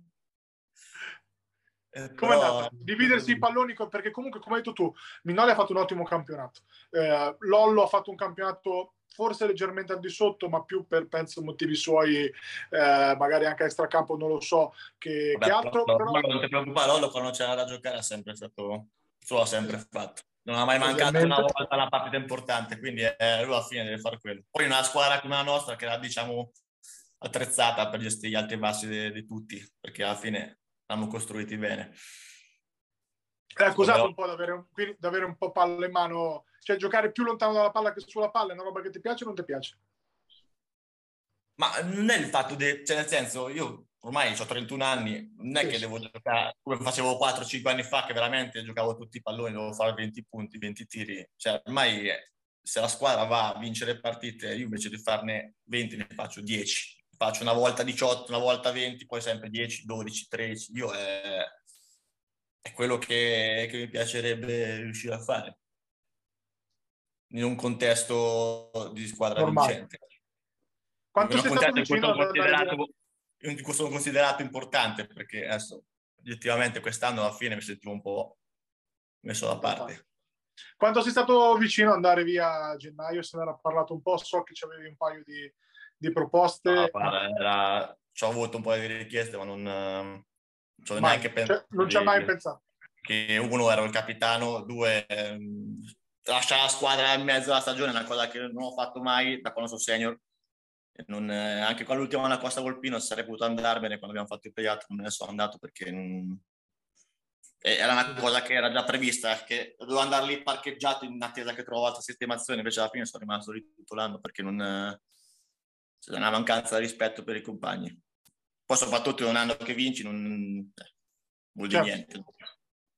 Eh, come però... è andato? Dividersi i palloni, perché comunque, come hai detto tu, Minoli ha fatto un ottimo campionato. Eh, Lollo ha fatto un campionato forse leggermente al di sotto, ma più per, penso, motivi suoi, eh, magari anche a extracampo, non lo so, che, Vabbè, che altro. Lollo, però... Non ti preoccupare, Lollo quando c'era da giocare ha sempre stato... Lo ha sempre fatto non ha mai mancato una volta una partita importante, quindi eh, lui alla fine deve fare quello. Poi una squadra come la nostra che era diciamo attrezzata per gestire gli alti e bassi di tutti, perché alla fine l'hanno costruiti bene. È accusato Però... un po' di avere, quindi, di avere un po' palla in mano, cioè giocare più lontano dalla palla che sulla palla è una roba che ti piace o non ti piace? Ma non è il fatto di, cioè nel senso, io ormai ho 31 anni, non è sì, che devo giocare come facevo 4-5 anni fa, che veramente giocavo tutti i palloni, dovevo fare 20 punti, 20 tiri. Cioè, ormai se la squadra va a vincere partite, io invece di farne 20 ne faccio 10. Faccio una volta 18, una volta 20, poi sempre 10, 12, 13. Io è, è quello che, che mi piacerebbe riuscire a fare in un contesto di squadra Normale. vincente. Quanto sei stato vicino ad andare io sono considerato importante perché adesso oggettivamente quest'anno alla fine mi sentivo un po' messo da parte. Quando sei stato vicino ad andare via a gennaio, se ne era parlato un po', so che avevi un paio di, di proposte. No, guarda, era, ci ho avuto un po' di richieste, ma non, non ci ho neanche pensato. Cioè, non ci hai mai pensato. Che uno ero il capitano, due ehm, lasciare la squadra in mezzo alla stagione è una cosa che non ho fatto mai da quando sono senior non, eh, anche con l'ultima alla Costa Volpino sarei potuto andarmene quando abbiamo fatto il pediatra, non me ne sono andato perché non, era una cosa che era già prevista, che dovevo andare lì parcheggiato in attesa che trovo altra sistemazione, invece alla fine sono rimasto lì tutto l'anno perché non c'è una mancanza di rispetto per i compagni. Poi soprattutto in un anno che vinci non eh, vuol dire certo. niente.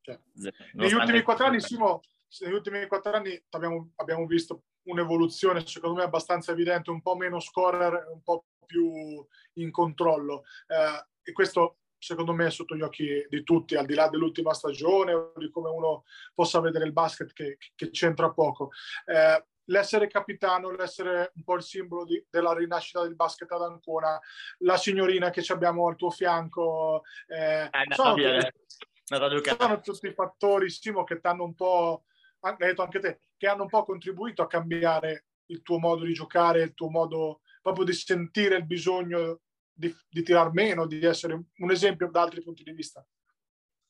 Certo. Negli ultimi quattro anni, Simo, negli ultimi quattro anni abbiamo, abbiamo visto un'evoluzione, secondo me, abbastanza evidente, un po' meno scorrere, un po' più in controllo. Eh, e questo secondo me è sotto gli occhi di tutti, al di là dell'ultima stagione o di come uno possa vedere il basket che, che c'entra poco. Eh, l'essere capitano, l'essere un po' il simbolo di, della rinascita del basket ad Ancona, la signorina che abbiamo al tuo fianco, eh, eh, sono, tutti, sono tutti fattori, Simo, che ti hanno un po', hai detto anche te, che hanno un po' contribuito a cambiare il tuo modo di giocare, il tuo modo proprio di sentire il bisogno di, di tirar meno, di essere un esempio da altri punti di vista.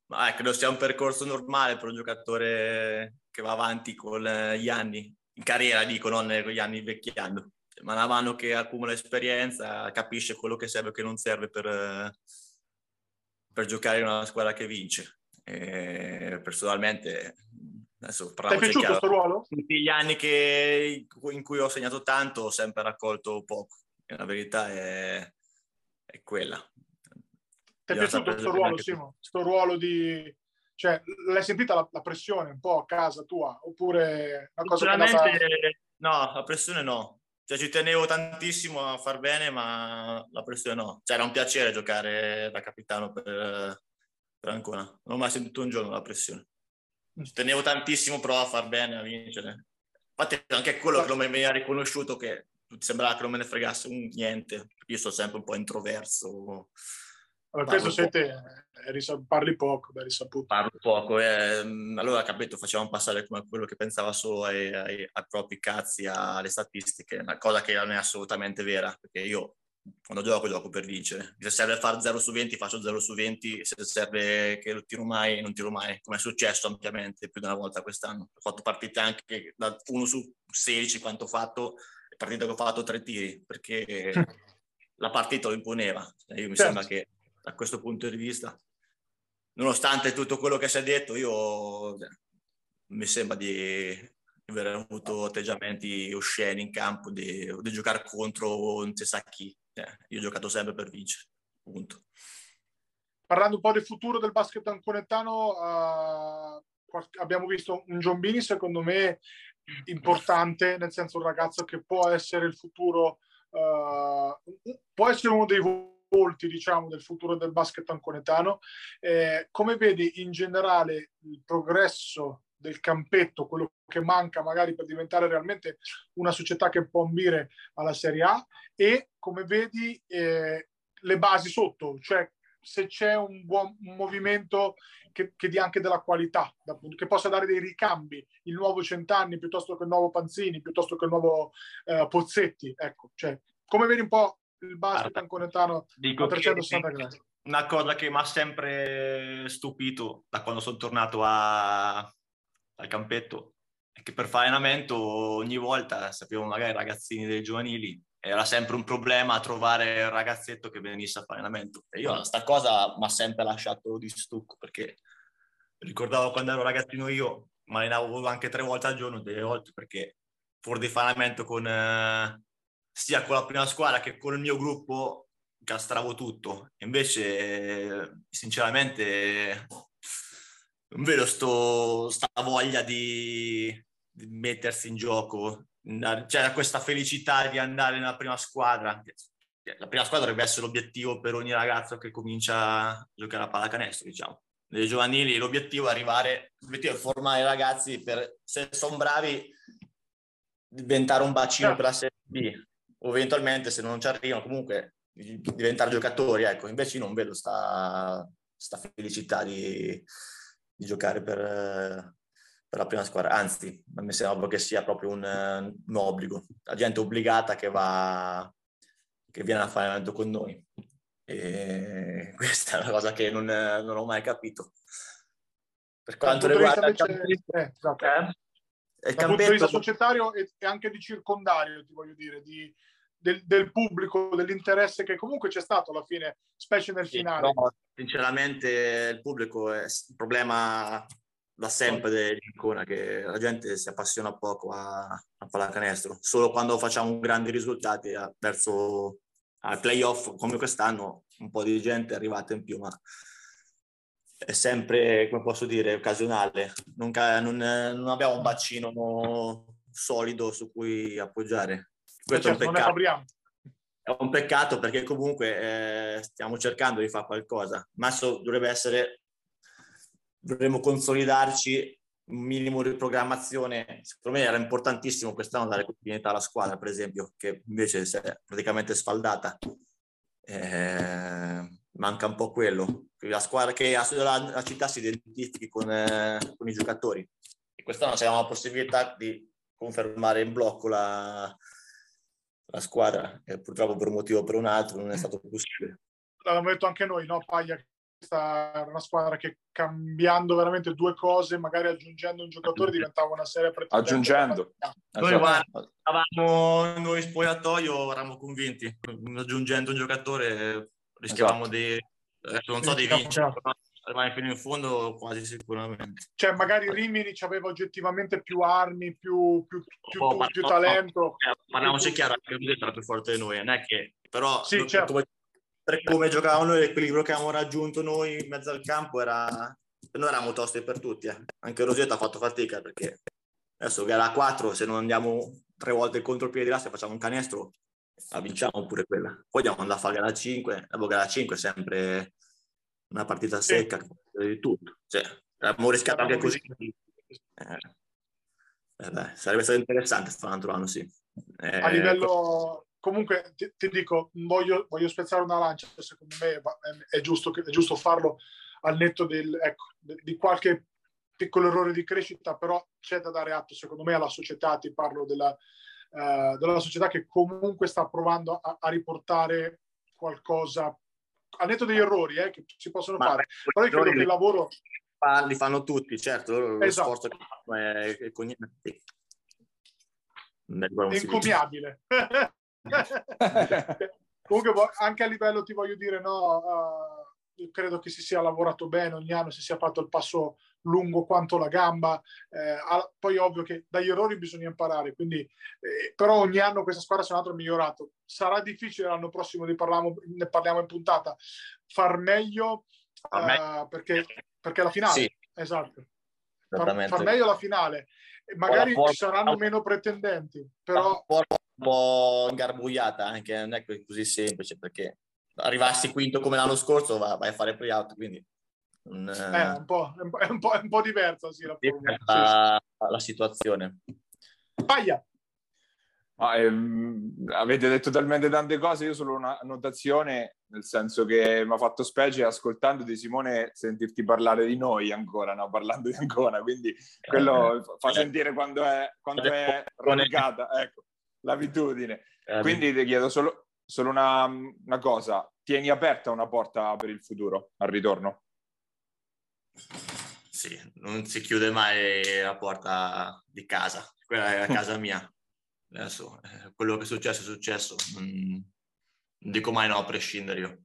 Ma credo sia un percorso normale per un giocatore che va avanti con gli anni, in carriera dico, non con gli anni invecchiando. Man mano che accumula esperienza capisce quello che serve e che non serve per, per giocare in una squadra che vince. E personalmente, adesso Ti è piaciuto questo ruolo? Tutti gli anni che, in cui ho segnato tanto ho sempre raccolto poco. E la verità è, è quella. Ti è piaciuto questo ruolo, Simo? Questo ruolo di... Cioè, l'hai sentita la, la, pressione un po' a casa tua? Oppure una cosa andata... No, la pressione no. Cioè, ci tenevo tantissimo a far bene, ma la pressione no. Cioè, era un piacere giocare da capitano per, per Ancona. Non ho mai sentito un giorno la pressione. Ci tenevo tantissimo, però a far bene, a vincere. Infatti, anche quello che non mi veniva riconosciuto, che sembrava che non me ne fregasse un niente. Io sono sempre un po' introverso. Allora, questo siete, eh, parli poco, beh, risaputo. Parlo poco, eh, allora capito, facciamo passare come quello che pensava solo ai, ai, ai, propri cazzi, alle statistiche, una cosa che non è assolutamente vera, perché io quando gioco gioco per vincere. Se serve fare 0 su 20 faccio 0 su 20, se serve che non tiro mai, non tiro mai, come è successo ampiamente più di una volta quest'anno. Ho fatto partite anche da 1 su 16 quanto ho fatto, partite che ho fatto tre tiri, perché [laughs] la partita lo imponeva. Io mi certo. sembra che da questo punto di vista. Nonostante tutto quello che si è detto, io cioè, mi sembra di aver avuto atteggiamenti osceni in campo, di, di giocare contro non si sa chi. Eh, io ho giocato sempre per vincere, punto. Parlando un po' del futuro del basket anconettano, uh, abbiamo visto un Giombini, secondo me, importante, nel senso un ragazzo che può essere il futuro, uh, può essere uno dei volti diciamo, del futuro del basket anconetano. Eh, come vedi in generale il progresso del campetto, quello che manca magari per diventare realmente una società che può ambire alla Serie A e come vedi eh, le basi sotto, cioè se c'è un buon un movimento che, che, dia anche della qualità, che possa dare dei ricambi, il nuovo Centanni piuttosto che il nuovo Panzini, piuttosto che il nuovo eh, Pozzetti, ecco, cioè come vedi un po' il basket anconetano a 360 gradi. Una cosa che mi ha sempre stupito da quando sono tornato a, al campetto è che per fare allenamento ogni volta sapevo magari ragazzini dei giovanili era sempre un problema trovare un ragazzetto che venisse a fare allenamento e io questa cosa mi ha sempre lasciato di stucco perché ricordavo quando ero ragazzino io mi allenavo anche tre volte al giorno delle volte perché fuori di fare con eh, sia con la prima squadra che con il mio gruppo castravo tutto. Invece, sinceramente, non vedo sto, sta voglia di, di mettersi in gioco. C'è questa felicità di andare nella prima squadra. La prima squadra dovrebbe essere l'obiettivo per ogni ragazzo che comincia a giocare a pallacanestro, diciamo. Nelle giovanili l'obiettivo è arrivare, l'obiettivo è formare i ragazzi per, se sono bravi, diventare un bacino per la Serie B o eventualmente se non ci arrivano comunque diventare giocatori, ecco, invece non vedo sta, sta felicità di, di giocare per, per, la prima squadra, anzi, mi sembra che sia proprio un, un obbligo, la gente obbligata che va, che viene a fare allenamento con noi. E [laughs] questa è una cosa che non, non ho mai capito. Per quanto riguarda il campetto, eh, esatto. eh, il campetto... punto di vista societario e, anche di circondario, ti voglio dire, di, del, del, pubblico, dell'interesse che comunque c'è stato alla fine, specie nel finale. No, sinceramente il pubblico è un problema da sempre dell'Incona che la gente si appassiona poco a, a pallacanestro. Solo quando facciamo grandi risultati verso al playoff come quest'anno un po' di gente è arrivata in più, ma è sempre, come posso dire, occasionale. Non, non, non abbiamo un bacino solido su cui appoggiare. Questo certo, è un certo, peccato. È un peccato perché comunque eh, stiamo cercando di fare qualcosa. Masso dovrebbe essere, dovremmo consolidarci un minimo di programmazione. Secondo me era importantissimo quest'anno dare continuità alla squadra, per esempio, che invece si è praticamente sfaldata. Eh, manca un po' quello, la squadra che la, la città si identifichi con, eh, con i giocatori. E quest'anno c'era la possibilità di confermare in blocco la, la squadra, e purtroppo per un motivo o per un altro non è stato possibile. L'abbiamo detto anche noi, no? Paglia, questa era una squadra che cambiando veramente due cose, magari aggiungendo un giocatore, diventava una serie pretendente. Aggiungendo. Noi esatto. guarda, noi spogliatoio eravamo convinti, aggiungendo un giocatore rischiavamo esatto. di Adesso non so di vincere, arrivare fino in fondo quasi sicuramente. Cioè, magari Rimini aveva oggettivamente più armi, più, più, più, oh, più, più no, talento. No, parliamoci chiaro, anche lui era più forte di noi, non è che... Però sì, noi, certo. come, per come giocavamo noi, l'equilibrio che avevamo raggiunto noi in mezzo al campo era... Noi eravamo tosti per tutti, eh. anche Rosetta ha fatto fatica perché adesso gara 4, se non andiamo tre volte contro il piede di là, se facciamo un canestro, la vinciamo pure quella. Poi andiamo a fare gara 5, dopo gara 5 è sempre una partita secca di tutto. Cioè, abbiamo rischiato anche così. Eh, eh beh, sarebbe stato interessante fare un altro anno, sì. Eh, a livello, comunque ti, ti dico, voglio, voglio, spezzare una lancia, secondo me è, è, giusto, è giusto farlo al netto del, ecco, di qualche piccolo errore di crescita, però c'è da dare atto, secondo me, alla società, ti parlo della, uh, della società che comunque sta provando a, a riportare qualcosa al netto degli errori eh, che si possono Ma fare, però io credo che il lavoro... Li fanno tutti, certo, lo esatto. sforzo che fanno è, è, è incommiabile. [laughs] Comunque anche a livello ti voglio dire, no, uh, credo che si sia lavorato bene ogni anno, si sia fatto il passo lungo quanto la gamba, eh, poi ovvio che dagli errori bisogna imparare, quindi, eh, però ogni anno questa squadra è un altro migliorato. Sarà difficile l'anno prossimo, ne parliamo, ne parliamo in puntata, far meglio uh, perché, perché la finale, sì. esatto, far, far, meglio la finale. Magari ci saranno meno pretendenti, però... Un po' ingarbugliata anche, non è così semplice perché arrivassi quinto come l'anno scorso vai a fare pre-out, quindi un, eh, è, un po', è, un po', è un po' diversa sì, la, la, la situazione. Paglia. Ah, ehm, avete detto talmente tante cose, io solo una notazione, nel senso che mi ha fatto specie ascoltando di Simone sentirti parlare di noi ancora, no? parlando di Ancona, quindi quello eh, fa sentire quando è, quando è radicata, ecco, l'abitudine. Eh, quindi ti chiedo solo, solo una, una cosa, tieni aperta una porta per il futuro al ritorno? Sì, non si chiude mai la porta di casa, quella è la casa [laughs] mia. Adesso, eh, quello che è successo è successo, non, dico mai no a prescindere io.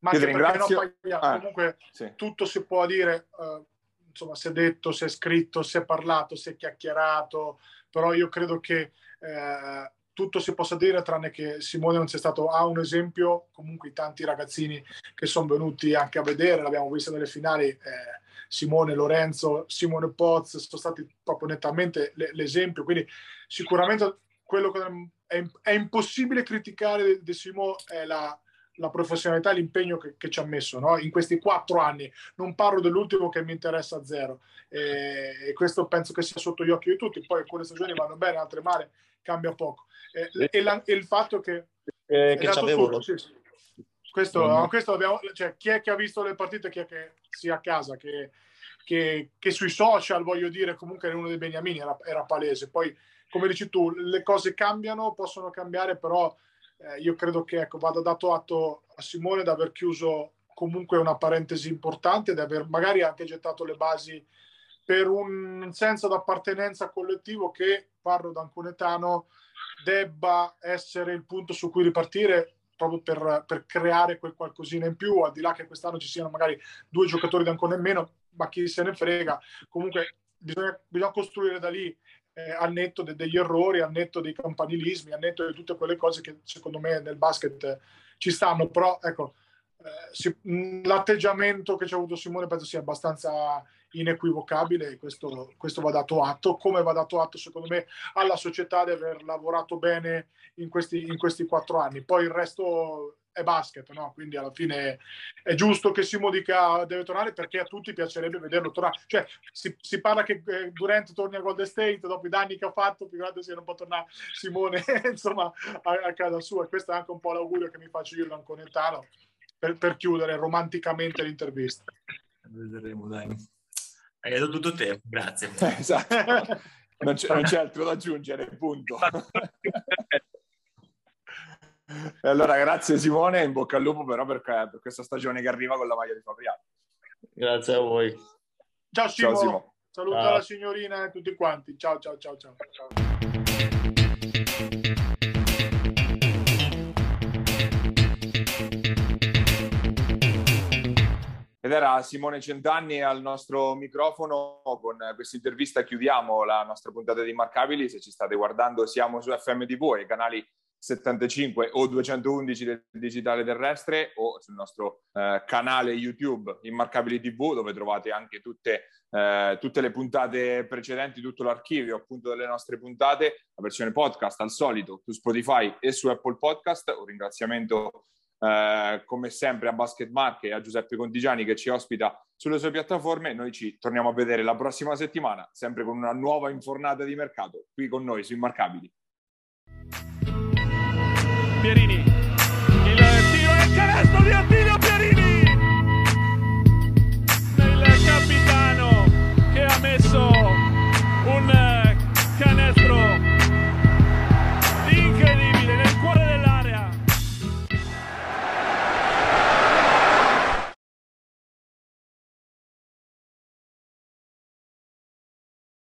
Ma ti ringrazio. No, ah, comunque sì. tutto si può dire, uh, insomma, si è detto, si è scritto, si è parlato, si è chiacchierato, però io credo che eh, tutto si possa dire tranne che Simone non sia stato a un esempio, comunque i tanti ragazzini che sono venuti anche a vedere, l'abbiamo visto nelle finali, eh, Simone, Lorenzo, Simone Poz sono stati proprio nettamente l'esempio, quindi sicuramente quello che è, è impossibile criticare di Simone è la, la professionalità e l'impegno che, che, ci ha messo no? in questi quattro anni. Non parlo dell'ultimo che mi interessa a zero e, e, questo penso che sia sotto gli occhi di tutti. Poi alcune stagioni vanno bene, altre male, cambia poco. E, e, la, e il fatto che... Eh, che c'avevo... Sì, sì. Questo, mm-hmm. questo abbiamo, cioè, chi è che ha visto le partite, chi è che sia a casa, che, che, che sui social, voglio dire, comunque era uno dei beniamini, era, era, palese. Poi, come dici tu, le cose cambiano, possono cambiare, però eh, io credo che ecco, vada dato atto a Simone di aver chiuso comunque una parentesi importante, di aver magari anche gettato le basi per un senso d'appartenenza collettivo che, parlo da un conetano, debba essere il punto su cui ripartire proprio per, per, creare quel qualcosina in più, al di là che quest'anno ci siano magari due giocatori da ancora in meno, ma chi se ne frega. Comunque bisogna, bisogna costruire da lì eh, al netto de- degli errori, al netto dei campanilismi, al netto di tutte quelle cose che secondo me nel basket ci stanno, però ecco, l'atteggiamento che ci ha avuto Simone penso sia abbastanza inequivocabile e questo, questo, va dato atto, come va dato atto secondo me alla società di aver lavorato bene in questi, in questi quattro anni. Poi il resto è basket, no? quindi alla fine è giusto che Simo dica deve tornare perché a tutti piacerebbe vederlo tornare. Cioè, si, si parla che eh, Durant torni a Golden State dopo i danni che ha fatto, più grande se non può tornare Simone [laughs] insomma, a, a, casa sua. Questo è anche un po' l'augurio che mi faccio io, Lanconetano, per, per chiudere romanticamente l'intervista. Vedremo, dai. Hai detto tutto te, grazie. [laughs] esatto. Non c'è, non c'è altro da aggiungere, punto. E allora grazie Simone, in bocca al lupo però per, per, questa stagione che arriva con la maglia di Fabriano. Grazie a voi. Ciao Simo, ciao, Simo. saluta ciao. la signorina e tutti quanti. Ciao ciao ciao ciao. Ed era Simone Centanni al nostro microfono. Con questa intervista chiudiamo la nostra puntata di Immarcabili. Se ci state guardando siamo su FMTV e canali 75 o 211 del digitale terrestre o sul nostro eh, canale YouTube Immarcabili TV dove trovate anche tutte, eh, tutte, le puntate precedenti, tutto l'archivio appunto delle nostre puntate, la versione podcast al solito su Spotify e su Apple Podcast. Un ringraziamento eh, come sempre a Basket Marche e a Giuseppe Contigiani che ci ospita sulle sue piattaforme. Noi ci torniamo a vedere la prossima settimana, sempre con una nuova infornata di mercato qui con noi su Immarcabili. Pierini. Il tiro il canestro di Attilio